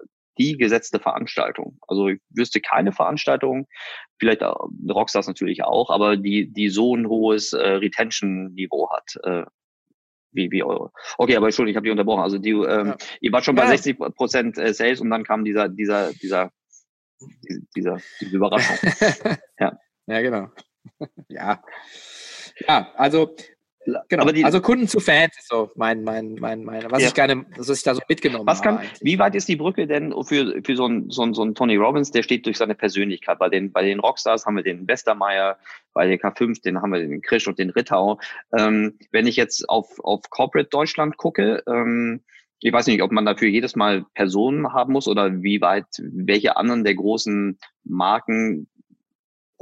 die gesetzte Veranstaltung. Also ich wüsste keine Veranstaltung, vielleicht Rockstars natürlich auch, aber die, die so ein hohes äh, Retention-Niveau hat. Äh, wie, wie eure. Okay, aber Entschuldigung, ich habe dich unterbrochen. Also die, ähm, ja. ihr wart schon bei ja. 60 Prozent äh, Sales und dann kam dieser, dieser, dieser, dieser, diese Überraschung. ja. Ja, genau. ja. Ja, also Genau. Die, also Kunden zu Fans ist so mein, mein, mein, mein was ja. ich gerne, was ich da so mitgenommen was kann, habe. Wie weit ist die Brücke denn für, für so einen so ein, so ein Tony Robbins, der steht durch seine Persönlichkeit. Bei den, bei den Rockstars haben wir den Westermeier, bei den K5, den haben wir den Krisch und den Rittau. Ähm, wenn ich jetzt auf, auf Corporate Deutschland gucke, ähm, ich weiß nicht, ob man dafür jedes Mal Personen haben muss oder wie weit, welche anderen der großen Marken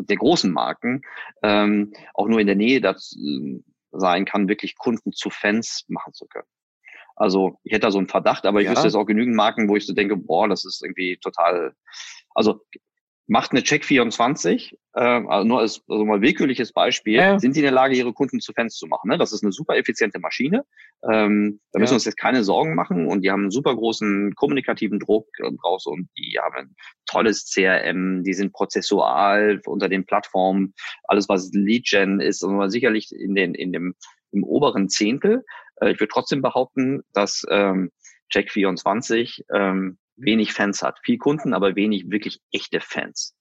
der großen Marken ähm, auch nur in der Nähe das, sein kann, wirklich Kunden zu Fans machen zu können. Also ich hätte da so einen Verdacht, aber ich ja. wüsste jetzt auch genügend Marken, wo ich so denke, boah, das ist irgendwie total, also macht eine Check 24, äh, also nur als also mal willkürliches Beispiel, ja. sind sie in der Lage, ihre Kunden zu Fans zu machen. Ne? Das ist eine super effiziente Maschine. Ähm, da müssen wir uns jetzt keine Sorgen machen und die haben einen super großen kommunikativen Druck äh, raus und die haben ein tolles CRM, die sind prozessual unter den Plattformen, alles was Lead-Gen ist, und sicherlich in den, in dem, im oberen Zehntel. Äh, ich würde trotzdem behaupten, dass ähm, Check24 ähm, wenig Fans hat. Viel Kunden, aber wenig wirklich echte Fans.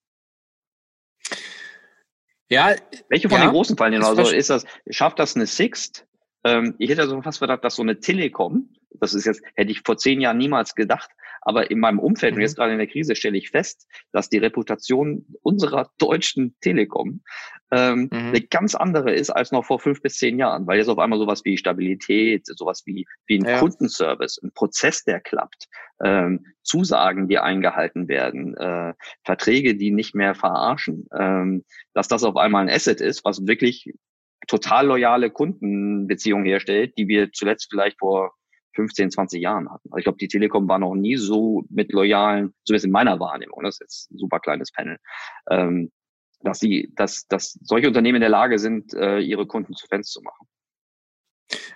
Ja. Welche von ja, den großen fallen denn? Also ist das, schafft das eine Sixt? Ähm, ich hätte so fast gedacht, dass so eine Telekom, das ist jetzt, hätte ich vor zehn Jahren niemals gedacht, aber in meinem Umfeld mhm. und jetzt gerade in der Krise stelle ich fest, dass die Reputation unserer deutschen Telekom ähm, mhm. eine ganz andere ist als noch vor fünf bis zehn Jahren, weil jetzt auf einmal sowas wie Stabilität, sowas wie, wie ein ja. Kundenservice, ein Prozess, der klappt, ähm, Zusagen, die eingehalten werden, äh, Verträge, die nicht mehr verarschen, ähm, dass das auf einmal ein Asset ist, was wirklich total loyale Kundenbeziehungen herstellt, die wir zuletzt vielleicht vor 15, 20 Jahren hatten. Also ich glaube, die Telekom war noch nie so mit loyalen, zumindest in meiner Wahrnehmung, das ist jetzt ein super kleines Panel, ähm, dass sie, dass, dass solche Unternehmen in der Lage sind, äh, ihre Kunden zu Fans zu machen.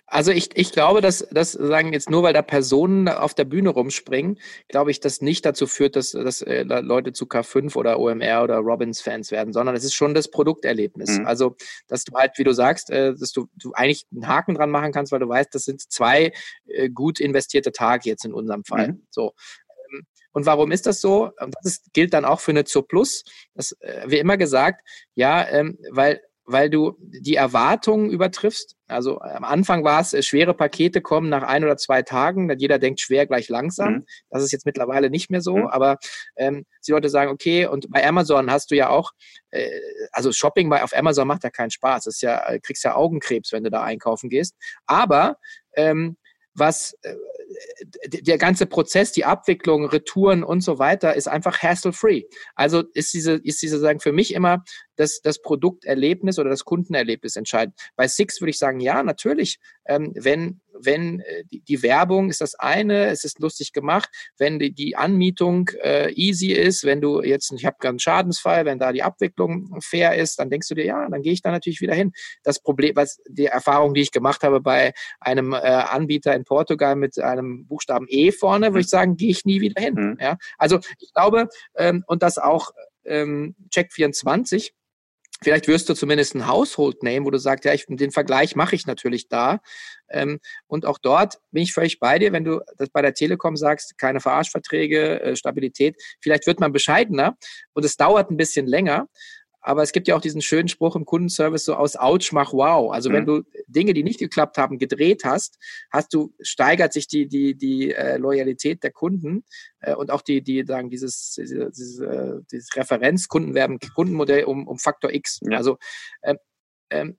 Also ich, ich glaube, dass das sagen jetzt nur, weil da Personen auf der Bühne rumspringen, glaube ich, das nicht dazu führt, dass, dass äh, Leute zu K5 oder OMR oder Robbins-Fans werden, sondern es ist schon das Produkterlebnis. Mhm. Also, dass du halt, wie du sagst, äh, dass du, du eigentlich einen Haken dran machen kannst, weil du weißt, das sind zwei äh, gut investierte Tage jetzt in unserem Fall. Mhm. So. Und warum ist das so? Das ist, gilt dann auch für eine Zur Plus. Das äh, wie immer gesagt, ja, ähm, weil weil du die Erwartungen übertriffst. Also am Anfang war es, äh, schwere Pakete kommen nach ein oder zwei Tagen, dann jeder denkt schwer gleich langsam. Mhm. Das ist jetzt mittlerweile nicht mehr so, mhm. aber ähm, die Leute sagen, okay, und bei Amazon hast du ja auch, äh, also Shopping bei auf Amazon macht ja keinen Spaß. Das ist ja, äh, kriegst ja Augenkrebs, wenn du da einkaufen gehst. Aber ähm, was äh, der ganze Prozess, die Abwicklung, Retouren und so weiter ist einfach hassle-free. Also ist diese, ist diese sagen für mich immer das, das Produkterlebnis oder das Kundenerlebnis entscheidend. Bei Six würde ich sagen, ja, natürlich, ähm, wenn, wenn äh, die, die, Werbung ist das eine, es ist lustig gemacht, wenn die, die Anmietung äh, easy ist, wenn du jetzt, ich habe gerade einen Schadensfall, wenn da die Abwicklung fair ist, dann denkst du dir, ja, dann gehe ich da natürlich wieder hin. Das Problem, was die Erfahrung, die ich gemacht habe bei einem äh, Anbieter in Portugal mit einem Buchstaben E vorne, würde ich sagen, gehe ich nie wieder hin. Mhm. Ja? Also ich glaube, ähm, und das auch ähm, Check 24 Vielleicht wirst du zumindest ein Household Name, wo du sagst, ja, ich, den Vergleich mache ich natürlich da. Ähm, und auch dort bin ich völlig bei dir, wenn du das bei der Telekom sagst, keine Verarschverträge, äh, Stabilität. Vielleicht wird man bescheidener und es dauert ein bisschen länger. Aber es gibt ja auch diesen schönen Spruch im Kundenservice so aus Ouch mach wow. Also mhm. wenn du Dinge, die nicht geklappt haben, gedreht hast, hast du steigert sich die die die äh, Loyalität der Kunden äh, und auch die die sagen dieses diese, diese, äh, dieses Referenz Kundenwerben Kundenmodell um um Faktor X. Ja. Also ähm, ähm,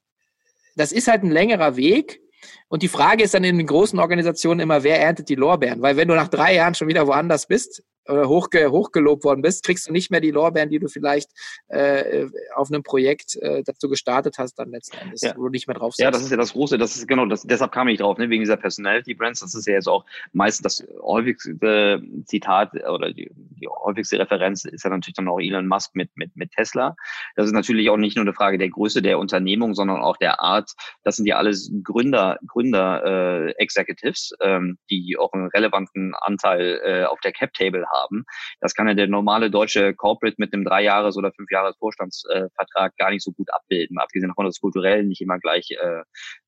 das ist halt ein längerer Weg. Und die Frage ist dann in den großen Organisationen immer, wer erntet die Lorbeeren? Weil wenn du nach drei Jahren schon wieder woanders bist, oder hochge hochgelobt worden bist, kriegst du nicht mehr die Lorbeeren, die du vielleicht äh, auf einem Projekt, äh, das du gestartet hast, dann letzten Endes, ja. wo du nicht mehr drauf Ja, das ist ja das Große, das ist genau, das, deshalb kam ich drauf, ne, wegen dieser Personality Brands, das ist ja jetzt auch meistens das häufigste Zitat oder die, die häufigste Referenz ist ja natürlich dann auch Elon Musk mit, mit, mit Tesla. Das ist natürlich auch nicht nur eine Frage der Größe der Unternehmung, sondern auch der Art, das sind ja alles Gründer, Gründer, äh, Executives, ähm, die auch einen relevanten Anteil äh, auf der Cap-Table haben. Das kann ja der normale deutsche Corporate mit einem drei Jahres oder fünf Jahres Vorstandsvertrag gar nicht so gut abbilden, abgesehen davon, dass kulturell nicht immer gleich äh,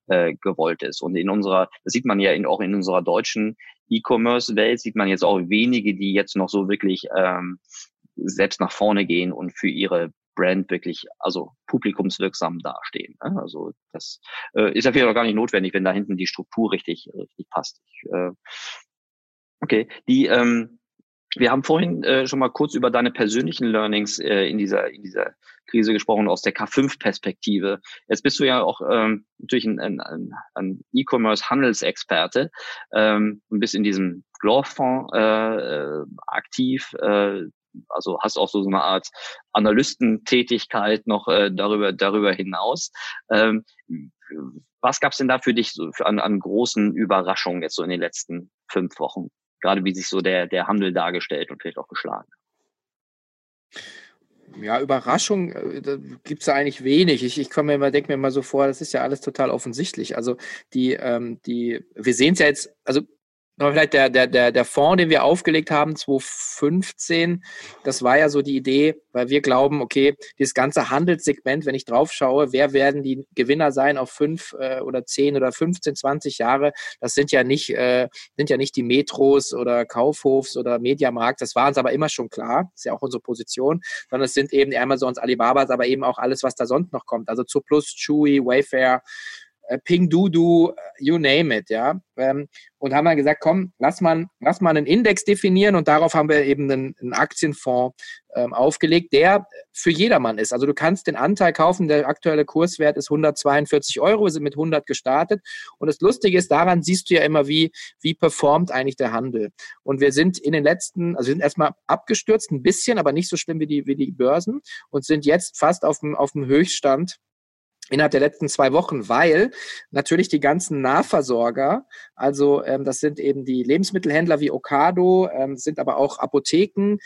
äh, gewollt ist. Und in unserer, das sieht man ja in, auch in unserer deutschen E-Commerce-Welt, sieht man jetzt auch wenige, die jetzt noch so wirklich ähm, selbst nach vorne gehen und für ihre Brand wirklich also publikumswirksam dastehen. Ne? Also das äh, ist ja vielleicht auch gar nicht notwendig, wenn da hinten die Struktur richtig richtig passt. Ich, äh, okay, die ähm, wir haben vorhin äh, schon mal kurz über deine persönlichen Learnings äh, in dieser in dieser Krise gesprochen aus der K5-Perspektive. Jetzt bist du ja auch ähm, natürlich ein, ein, ein E-Commerce-Handelsexperte ähm, und bist in diesem Glorfonds äh, äh, aktiv. Äh, also hast auch so, so eine Art Analystentätigkeit noch äh, darüber darüber hinaus. Ähm, was gab es denn da für dich so für an, an großen Überraschungen jetzt so in den letzten fünf Wochen? Gerade wie sich so der, der Handel dargestellt und vielleicht auch geschlagen. Ja, Überraschung äh, gibt es eigentlich wenig. Ich, ich komme mir immer, denke mir immer so vor, das ist ja alles total offensichtlich. Also die, ähm, die, wir sehen es ja jetzt, also vielleicht der, der, der, der Fonds, den wir aufgelegt haben, 2015, das war ja so die Idee, weil wir glauben, okay, dieses ganze Handelssegment, wenn ich drauf schaue, wer werden die Gewinner sein auf fünf äh, oder zehn oder 15, 20 Jahre, das sind ja nicht, äh, sind ja nicht die Metros oder Kaufhofs oder Mediamarkt, das war uns aber immer schon klar, ist ja auch unsere Position, sondern es sind eben die Amazons, Alibabas, aber eben auch alles, was da sonst noch kommt, also zu Plus, Chewy, Wayfair, äh, Ping Dudu, you name it, ja. Ähm, und haben dann gesagt, komm, lass mal, lass mal einen Index definieren und darauf haben wir eben einen, einen Aktienfonds ähm, aufgelegt, der für jedermann ist. Also du kannst den Anteil kaufen, der aktuelle Kurswert ist 142 Euro, wir sind mit 100 gestartet und das Lustige ist, daran siehst du ja immer, wie, wie performt eigentlich der Handel. Und wir sind in den letzten, also wir sind erstmal abgestürzt, ein bisschen, aber nicht so schlimm wie die, wie die Börsen und sind jetzt fast auf dem, auf dem Höchststand innerhalb der letzten zwei Wochen, weil natürlich die ganzen Nahversorger, also ähm, das sind eben die Lebensmittelhändler wie Ocado, ähm, sind aber auch Apotheken,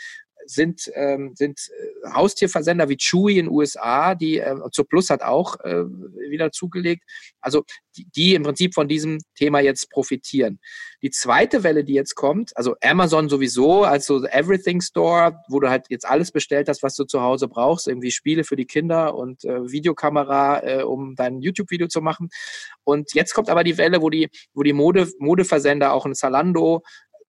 sind, ähm, sind äh, Haustierversender wie Chewy in den USA, die äh, zur Plus hat auch äh, wieder zugelegt. Also die, die im Prinzip von diesem Thema jetzt profitieren. Die zweite Welle, die jetzt kommt, also Amazon sowieso, also Everything Store, wo du halt jetzt alles bestellt hast, was du zu Hause brauchst, irgendwie Spiele für die Kinder und äh, Videokamera, äh, um dein YouTube-Video zu machen. Und jetzt kommt aber die Welle, wo die, wo die Mode, Modeversender, auch in Zalando,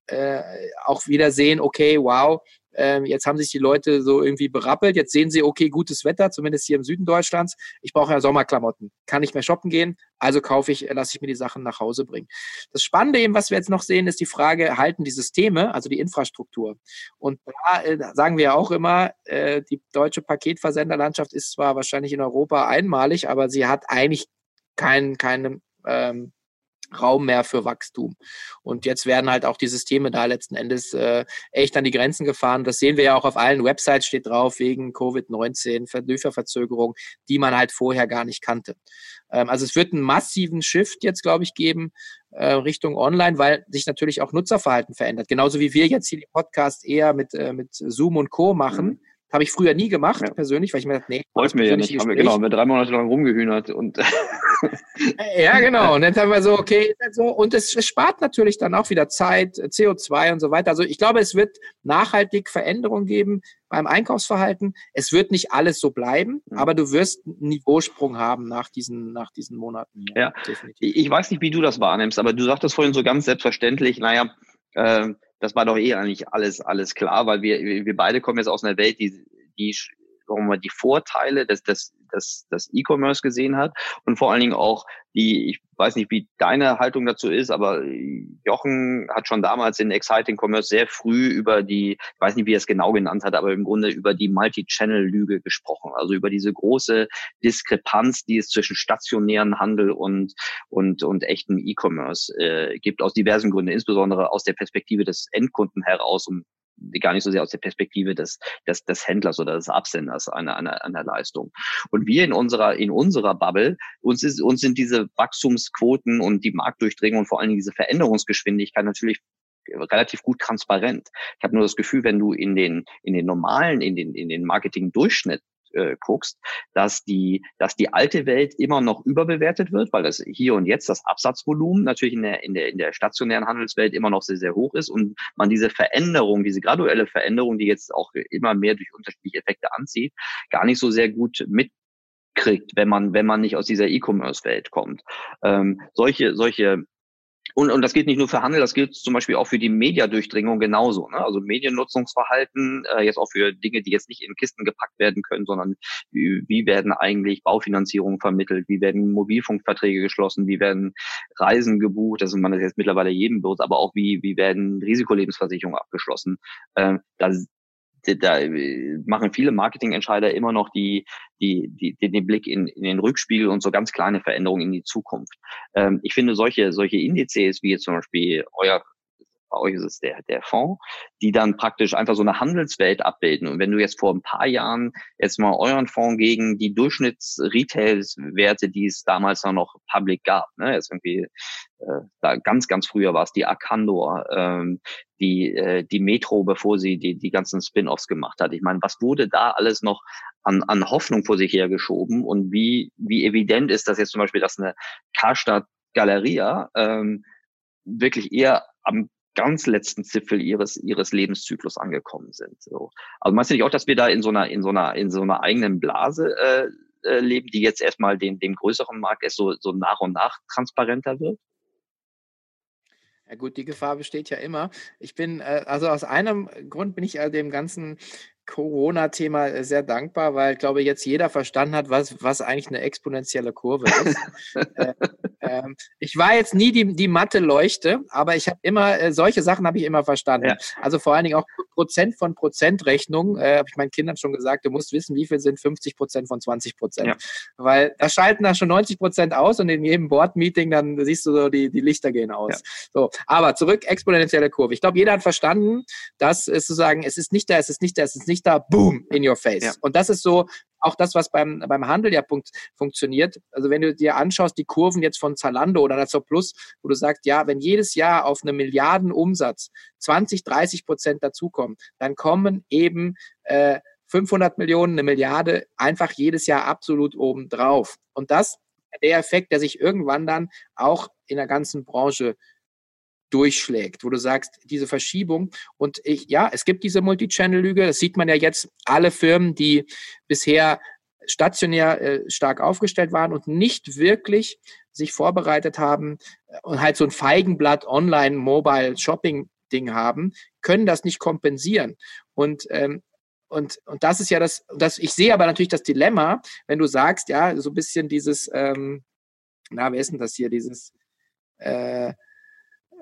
äh, auch wieder sehen, okay, wow, ähm, jetzt haben sich die Leute so irgendwie berappelt. Jetzt sehen sie, okay, gutes Wetter, zumindest hier im Süden Deutschlands. Ich brauche ja Sommerklamotten. Kann nicht mehr shoppen gehen, also kaufe ich, lasse ich mir die Sachen nach Hause bringen. Das Spannende eben, was wir jetzt noch sehen, ist die Frage, halten die Systeme, also die Infrastruktur. Und da äh, sagen wir ja auch immer, äh, die deutsche Paketversenderlandschaft ist zwar wahrscheinlich in Europa einmalig, aber sie hat eigentlich keinen, keinen ähm, Raum mehr für Wachstum. Und jetzt werden halt auch die Systeme da letzten Endes äh, echt an die Grenzen gefahren. Das sehen wir ja auch auf allen Websites steht drauf, wegen Covid-19, Lieferverzögerung, die man halt vorher gar nicht kannte. Ähm, also es wird einen massiven Shift jetzt, glaube ich, geben äh, Richtung Online, weil sich natürlich auch Nutzerverhalten verändert. Genauso wie wir jetzt hier die Podcasts eher mit, äh, mit Zoom und Co. machen. Mhm habe ich früher nie gemacht, ja. persönlich, weil ich mir dachte, nee. Wollten wir ja nicht. Haben wir, genau, haben wir drei Monate lang rumgehühnert und. ja, genau. Und dann haben wir so, okay, so. Und es spart natürlich dann auch wieder Zeit, CO2 und so weiter. Also ich glaube, es wird nachhaltig Veränderungen geben beim Einkaufsverhalten. Es wird nicht alles so bleiben, mhm. aber du wirst einen Niveausprung haben nach diesen, nach diesen Monaten. Ja, ja. definitiv. Ich weiß nicht, wie du das wahrnimmst, aber du sagtest vorhin so ganz selbstverständlich, naja, äh, das war doch eh eigentlich alles, alles klar, weil wir, wir beide kommen jetzt aus einer Welt, die, die warum man die Vorteile des, des, des, des E-Commerce gesehen hat und vor allen Dingen auch die, ich weiß nicht, wie deine Haltung dazu ist, aber Jochen hat schon damals in Exciting Commerce sehr früh über die, ich weiß nicht, wie er es genau genannt hat, aber im Grunde über die Multi-Channel-Lüge gesprochen. Also über diese große Diskrepanz, die es zwischen stationären Handel und, und, und echten E-Commerce äh, gibt, aus diversen Gründen, insbesondere aus der Perspektive des Endkunden heraus, um gar nicht so sehr aus der Perspektive des, des, des Händlers oder des Absenders einer, einer, einer Leistung. Und wir in unserer, in unserer Bubble, uns, ist, uns sind diese Wachstumsquoten und die Marktdurchdringung und vor allen Dingen diese Veränderungsgeschwindigkeit natürlich relativ gut transparent. Ich habe nur das Gefühl, wenn du in den in den normalen, in den in den Marketing-Durchschnitt äh, guckst, dass die, dass die alte Welt immer noch überbewertet wird, weil das hier und jetzt das Absatzvolumen natürlich in der, in der, in der stationären Handelswelt immer noch sehr, sehr hoch ist und man diese Veränderung, diese graduelle Veränderung, die jetzt auch immer mehr durch unterschiedliche Effekte anzieht, gar nicht so sehr gut mit kriegt, wenn man, wenn man nicht aus dieser E-Commerce-Welt kommt. Ähm, solche, solche und, und das gilt nicht nur für Handel, das gilt zum Beispiel auch für die Mediadurchdringung genauso. Ne? Also Mediennutzungsverhalten, äh, jetzt auch für Dinge, die jetzt nicht in Kisten gepackt werden können, sondern wie, wie werden eigentlich Baufinanzierungen vermittelt, wie werden Mobilfunkverträge geschlossen, wie werden Reisen gebucht, das ist man das jetzt mittlerweile jedem bewusst, aber auch wie, wie werden Risikolebensversicherungen abgeschlossen. Äh, da da machen viele Marketingentscheider immer noch die, die, die, den Blick in, in den Rückspiegel und so ganz kleine Veränderungen in die Zukunft. Ähm, ich finde solche, solche Indizes, wie jetzt zum Beispiel euer bei euch ist es der, der Fonds, die dann praktisch einfach so eine Handelswelt abbilden. Und wenn du jetzt vor ein paar Jahren jetzt mal euren Fonds gegen die Durchschnitts-Retail-Werte, die es damals noch public gab, ne, jetzt irgendwie, äh, da ganz, ganz früher war es die Arcandor, ähm, die, äh, die Metro, bevor sie die, die ganzen Spin-offs gemacht hat. Ich meine, was wurde da alles noch an, an Hoffnung vor sich hergeschoben und wie, wie evident ist das jetzt zum Beispiel, dass eine Karstadt Galeria ähm, wirklich eher am ganz letzten Zipfel ihres ihres Lebenszyklus angekommen sind. So. Also meinst du nicht auch, dass wir da in so einer in so einer in so einer eigenen Blase äh, äh, leben, die jetzt erstmal den dem größeren Markt erst so so nach und nach transparenter wird? Ja gut, die Gefahr besteht ja immer. Ich bin, äh, also aus einem Grund bin ich äh, dem ganzen Corona-Thema äh, sehr dankbar, weil, ich glaube, jetzt jeder verstanden hat, was, was eigentlich eine exponentielle Kurve ist. äh, äh, ich war jetzt nie die, die Mathe-Leuchte, aber ich habe immer, äh, solche Sachen habe ich immer verstanden. Ja. Also vor allen Dingen auch Prozent von Prozentrechnung, äh, habe ich meinen Kindern schon gesagt, du musst wissen, wie viel sind 50 Prozent von 20 Prozent. Ja. Weil da schalten da schon 90 Prozent aus und in jedem Board-Meeting, dann siehst du so, die, die Lichter gehen aus. Ja. So, aber zurück, exponentielle Kurve. Ich glaube, jeder hat verstanden, dass es sozusagen, es ist nicht da, es ist nicht da, es ist nicht da, boom, in your face. Ja. Und das ist so auch das, was beim, beim Handel ja punkt, funktioniert. Also wenn du dir anschaust, die Kurven jetzt von Zalando oder Nazar Plus, wo du sagst, ja, wenn jedes Jahr auf eine Milliarden Umsatz 20, 30 Prozent dazukommen, dann kommen eben äh, 500 Millionen, eine Milliarde einfach jedes Jahr absolut oben drauf. Und das der Effekt, der sich irgendwann dann auch in der ganzen Branche durchschlägt, wo du sagst, diese Verschiebung und ich, ja, es gibt diese Multichannel-Lüge, das sieht man ja jetzt, alle Firmen, die bisher stationär äh, stark aufgestellt waren und nicht wirklich sich vorbereitet haben äh, und halt so ein Feigenblatt Online Mobile Shopping Ding haben, können das nicht kompensieren. Und ähm, und, und das ist ja das, das, ich sehe aber natürlich das Dilemma, wenn du sagst, ja, so ein bisschen dieses, ähm, na, wer ist denn das hier, dieses, äh,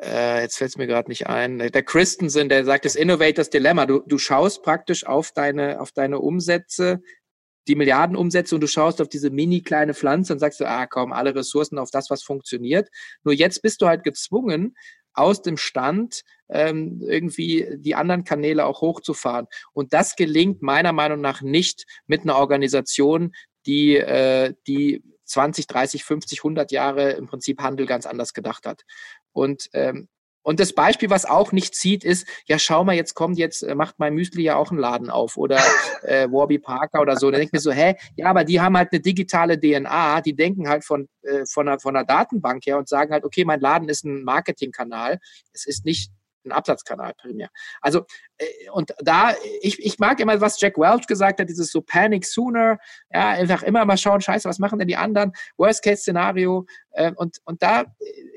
äh, jetzt fällt es mir gerade nicht ein, der Christensen, der sagt, das Innovators Dilemma. Du, du schaust praktisch auf deine, auf deine Umsätze, die Milliardenumsätze und du schaust auf diese mini kleine Pflanze und sagst ah komm, alle Ressourcen auf das, was funktioniert. Nur jetzt bist du halt gezwungen, aus dem Stand ähm, irgendwie die anderen Kanäle auch hochzufahren. Und das gelingt meiner Meinung nach nicht mit einer Organisation, die, äh, die 20, 30, 50, 100 Jahre im Prinzip Handel ganz anders gedacht hat. Und ähm, und das Beispiel, was auch nicht zieht, ist, ja, schau mal, jetzt kommt jetzt, äh, macht mein Müsli ja auch einen Laden auf oder äh, Warby Parker oder so. Und dann denke ich mir so, hä, ja, aber die haben halt eine digitale DNA, die denken halt von, äh, von, einer, von einer Datenbank her und sagen halt, okay, mein Laden ist ein Marketingkanal. Es ist nicht ein Absatzkanal primär. Also, äh, und da, ich, ich mag immer, was Jack Welch gesagt hat, dieses so Panic Sooner, ja, einfach immer mal schauen, scheiße, was machen denn die anderen? Worst-Case-Szenario. Äh, und, und da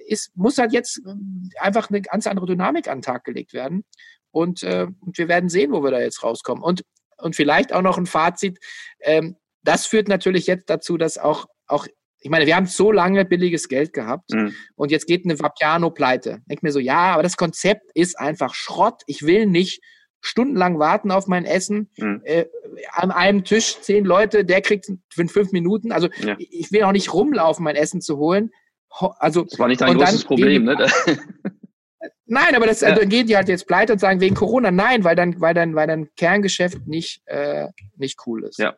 ist, muss halt jetzt äh, einfach eine ganz andere Dynamik an den Tag gelegt werden. Und, äh, und wir werden sehen, wo wir da jetzt rauskommen. Und und vielleicht auch noch ein Fazit. Ähm, das führt natürlich jetzt dazu, dass auch, auch ich meine, wir haben so lange billiges Geld gehabt mhm. und jetzt geht eine Vapiano pleite. Denk mir so, ja, aber das Konzept ist einfach Schrott. Ich will nicht stundenlang warten auf mein Essen. Mhm. Äh, an einem Tisch zehn Leute, der kriegt für fünf Minuten. Also ja. ich will auch nicht rumlaufen, mein Essen zu holen. Also, das war nicht dein großes Problem, ne? Nein, aber das ja. dann gehen die halt jetzt pleite und sagen wegen Corona. Nein, weil dann, weil dann, weil dann Kerngeschäft nicht, äh, nicht cool ist. Ja.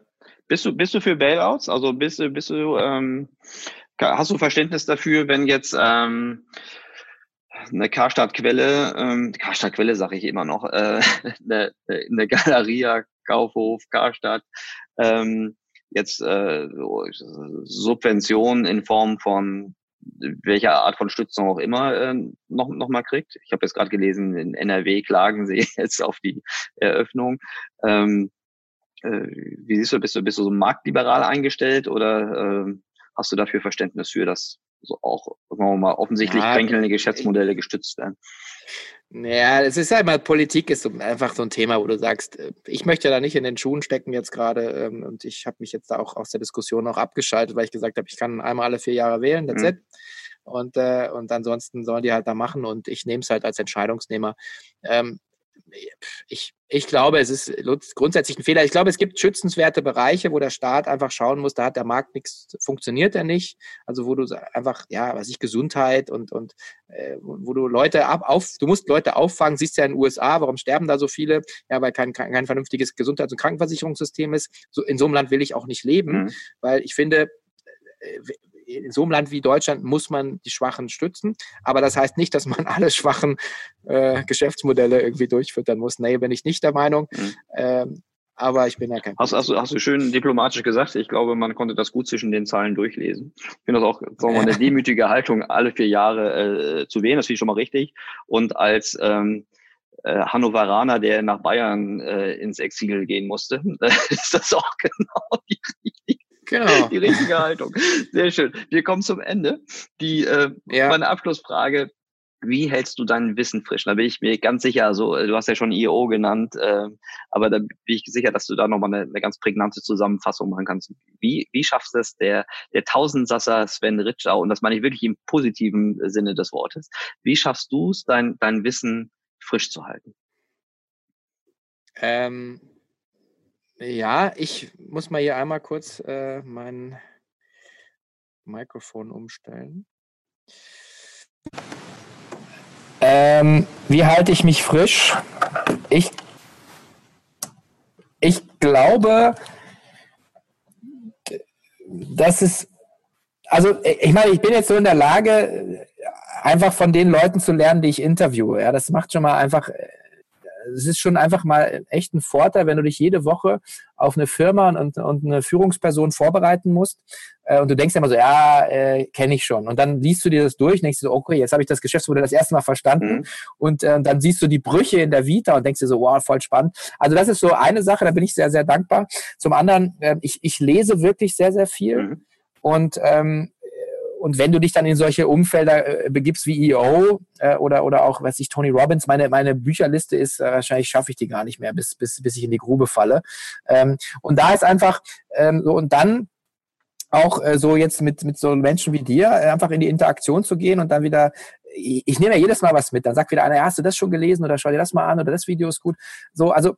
Bist du, bist du für Bailouts? Also bist du, bist du, ähm, hast du Verständnis dafür, wenn jetzt ähm, eine Karstadt-Quelle, ähm, Karstadt-Quelle sage ich immer noch, äh, eine, eine Galeria, Kaufhof, Karstadt, ähm, jetzt äh, Subventionen in Form von welcher Art von Stützung auch immer äh, noch, noch mal kriegt. Ich habe jetzt gerade gelesen, in NRW klagen sie jetzt auf die Eröffnung. Ähm, äh, wie siehst du, bist du, bist du so marktliberal eingestellt oder äh, hast du dafür Verständnis für, dass so auch wir mal, offensichtlich ja, kränkelnde Geschäftsmodelle gestützt werden? Naja, es ist ja immer, Politik ist einfach so ein Thema, wo du sagst, äh, ich möchte da nicht in den Schuhen stecken jetzt gerade ähm, und ich habe mich jetzt da auch aus der Diskussion auch abgeschaltet, weil ich gesagt habe, ich kann einmal alle vier Jahre wählen, that's mhm. it. Und, äh, und ansonsten sollen die halt da machen und ich nehme es halt als Entscheidungsnehmer. Ähm, ich, ich glaube, es ist grundsätzlich ein Fehler. Ich glaube, es gibt schützenswerte Bereiche, wo der Staat einfach schauen muss, da hat der Markt nichts, funktioniert er nicht. Also wo du einfach, ja, was ich, Gesundheit und, und äh, wo du Leute ab, auf, du musst Leute auffangen, siehst ja in den USA, warum sterben da so viele? Ja, weil kein, kein, vernünftiges Gesundheits- und Krankenversicherungssystem ist. So, in so einem Land will ich auch nicht leben, mhm. weil ich finde, äh, in so einem Land wie Deutschland muss man die Schwachen stützen. Aber das heißt nicht, dass man alle schwachen äh, Geschäftsmodelle irgendwie durchfüttern muss. Nee, bin ich nicht der Meinung. Mhm. Ähm, aber ich bin ja kein. Hast, hast, du, hast du schön diplomatisch gesagt. Ich glaube, man konnte das gut zwischen den Zeilen durchlesen. Ich finde das auch sagen wir mal, eine demütige Haltung, alle vier Jahre äh, zu wählen. Das finde ich schon mal richtig. Und als ähm, äh, Hannoveraner, der nach Bayern äh, ins Exil gehen musste, ist das auch genau die richtige Genau. Die richtige Haltung. Sehr schön. Wir kommen zum Ende. Die äh, ja. meine Abschlussfrage. Wie hältst du dein Wissen frisch? Da bin ich mir ganz sicher, also du hast ja schon IO genannt, äh, aber da bin ich sicher, dass du da nochmal eine, eine ganz prägnante Zusammenfassung machen kannst. Wie, wie schaffst du es, der, der Tausendsasser Sven Ritschau, und das meine ich wirklich im positiven Sinne des Wortes, wie schaffst du es, dein, dein Wissen frisch zu halten? Ähm, ja, ich muss mal hier einmal kurz äh, mein Mikrofon umstellen. Ähm, wie halte ich mich frisch? Ich, ich glaube, dass es, also ich meine, ich bin jetzt so in der Lage, einfach von den Leuten zu lernen, die ich interviewe. Ja, das macht schon mal einfach es ist schon einfach mal echt ein Vorteil, wenn du dich jede Woche auf eine Firma und, und eine Führungsperson vorbereiten musst. Äh, und du denkst immer so, ja, äh, kenne ich schon. Und dann liest du dir das durch, denkst du so, okay, jetzt habe ich das Geschäftsmodell das erste Mal verstanden. Mhm. Und äh, dann siehst du die Brüche in der Vita und denkst dir so, wow, voll spannend. Also das ist so eine Sache, da bin ich sehr, sehr dankbar. Zum anderen, äh, ich, ich lese wirklich sehr, sehr viel. Mhm. Und ähm, und wenn du dich dann in solche Umfelder äh, begibst wie EO äh, oder, oder auch, weiß ich, Tony Robbins, meine, meine Bücherliste ist, äh, wahrscheinlich schaffe ich die gar nicht mehr, bis, bis, bis ich in die Grube falle. Ähm, und da ist einfach ähm, so, und dann auch äh, so jetzt mit, mit so Menschen wie dir, äh, einfach in die Interaktion zu gehen und dann wieder, ich, ich nehme ja jedes Mal was mit. Dann sagt wieder einer, hast du das schon gelesen oder schau dir das mal an oder das Video ist gut. So, also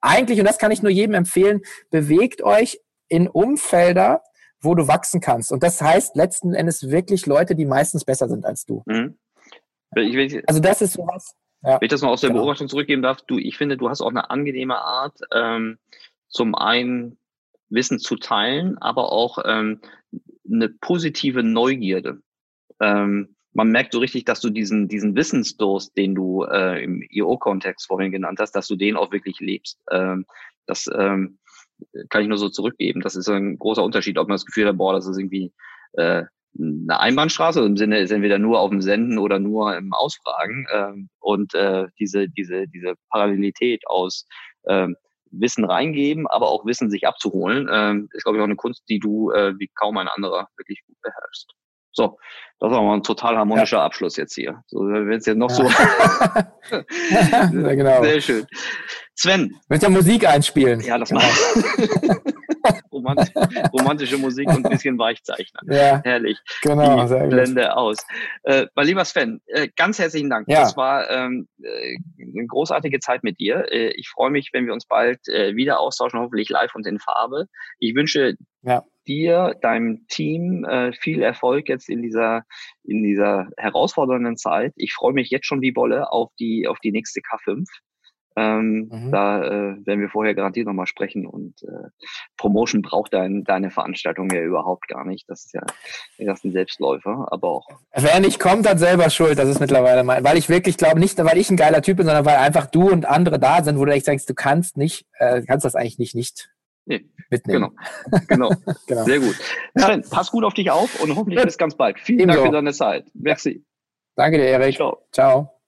eigentlich, und das kann ich nur jedem empfehlen, bewegt euch in Umfelder, wo du wachsen kannst. Und das heißt letzten Endes wirklich Leute, die meistens besser sind als du. Mhm. Ich, also das ist sowas. Ja, wenn ich das noch aus der genau. Beobachtung zurückgeben darf, du, ich finde, du hast auch eine angenehme Art, ähm, zum einen Wissen zu teilen, aber auch ähm, eine positive Neugierde. Ähm, man merkt so richtig, dass du diesen, diesen Wissensdurst, den du äh, im IO-Kontext vorhin genannt hast, dass du den auch wirklich lebst. Ähm, das ähm, kann ich nur so zurückgeben. Das ist ein großer Unterschied, ob man das Gefühl hat, boah, das ist irgendwie äh, eine Einbahnstraße, im Sinne ist entweder nur auf dem Senden oder nur im Ausfragen. Ähm, und äh, diese, diese, diese Parallelität aus ähm, Wissen reingeben, aber auch Wissen sich abzuholen, ähm, ist, glaube ich, auch eine Kunst, die du äh, wie kaum ein anderer wirklich gut beherrschst. So, das war mal ein total harmonischer ja. Abschluss jetzt hier. So, wenn es jetzt noch so. ja, genau. Sehr schön. Sven. Mit der Musik einspielen. Ja, das genau. mal. Romantisch, romantische Musik und ein bisschen Weichzeichner. Ja. Herrlich. Genau, Die sehr gut. Blende aus. Äh, mein lieber Sven, äh, ganz herzlichen Dank. Ja. Das war ähm, äh, eine großartige Zeit mit dir. Äh, ich freue mich, wenn wir uns bald äh, wieder austauschen, hoffentlich live und in Farbe. Ich wünsche Ja. dir, deinem Team äh, viel Erfolg jetzt in dieser in dieser herausfordernden Zeit. Ich freue mich jetzt schon wie Bolle auf die auf die nächste K5. Ähm, Mhm. Da äh, werden wir vorher garantiert nochmal sprechen und äh, Promotion braucht dein, deine Veranstaltung ja überhaupt gar nicht. Das ist ja das ist ein Selbstläufer, aber auch Wer nicht kommt, hat selber Schuld. Das ist mittlerweile mein. Weil ich wirklich glaube, nicht, weil ich ein geiler Typ bin, sondern weil einfach du und andere da sind, wo du echt sagst, du kannst nicht, äh, kannst das eigentlich nicht nicht Nee, mitnehmen. genau, genau, Genau. sehr gut. Sven, pass gut auf dich auf und hoffentlich bis ganz bald. Vielen. Dank für deine Zeit. Merci. Danke dir, Erik. Ciao. Ciao.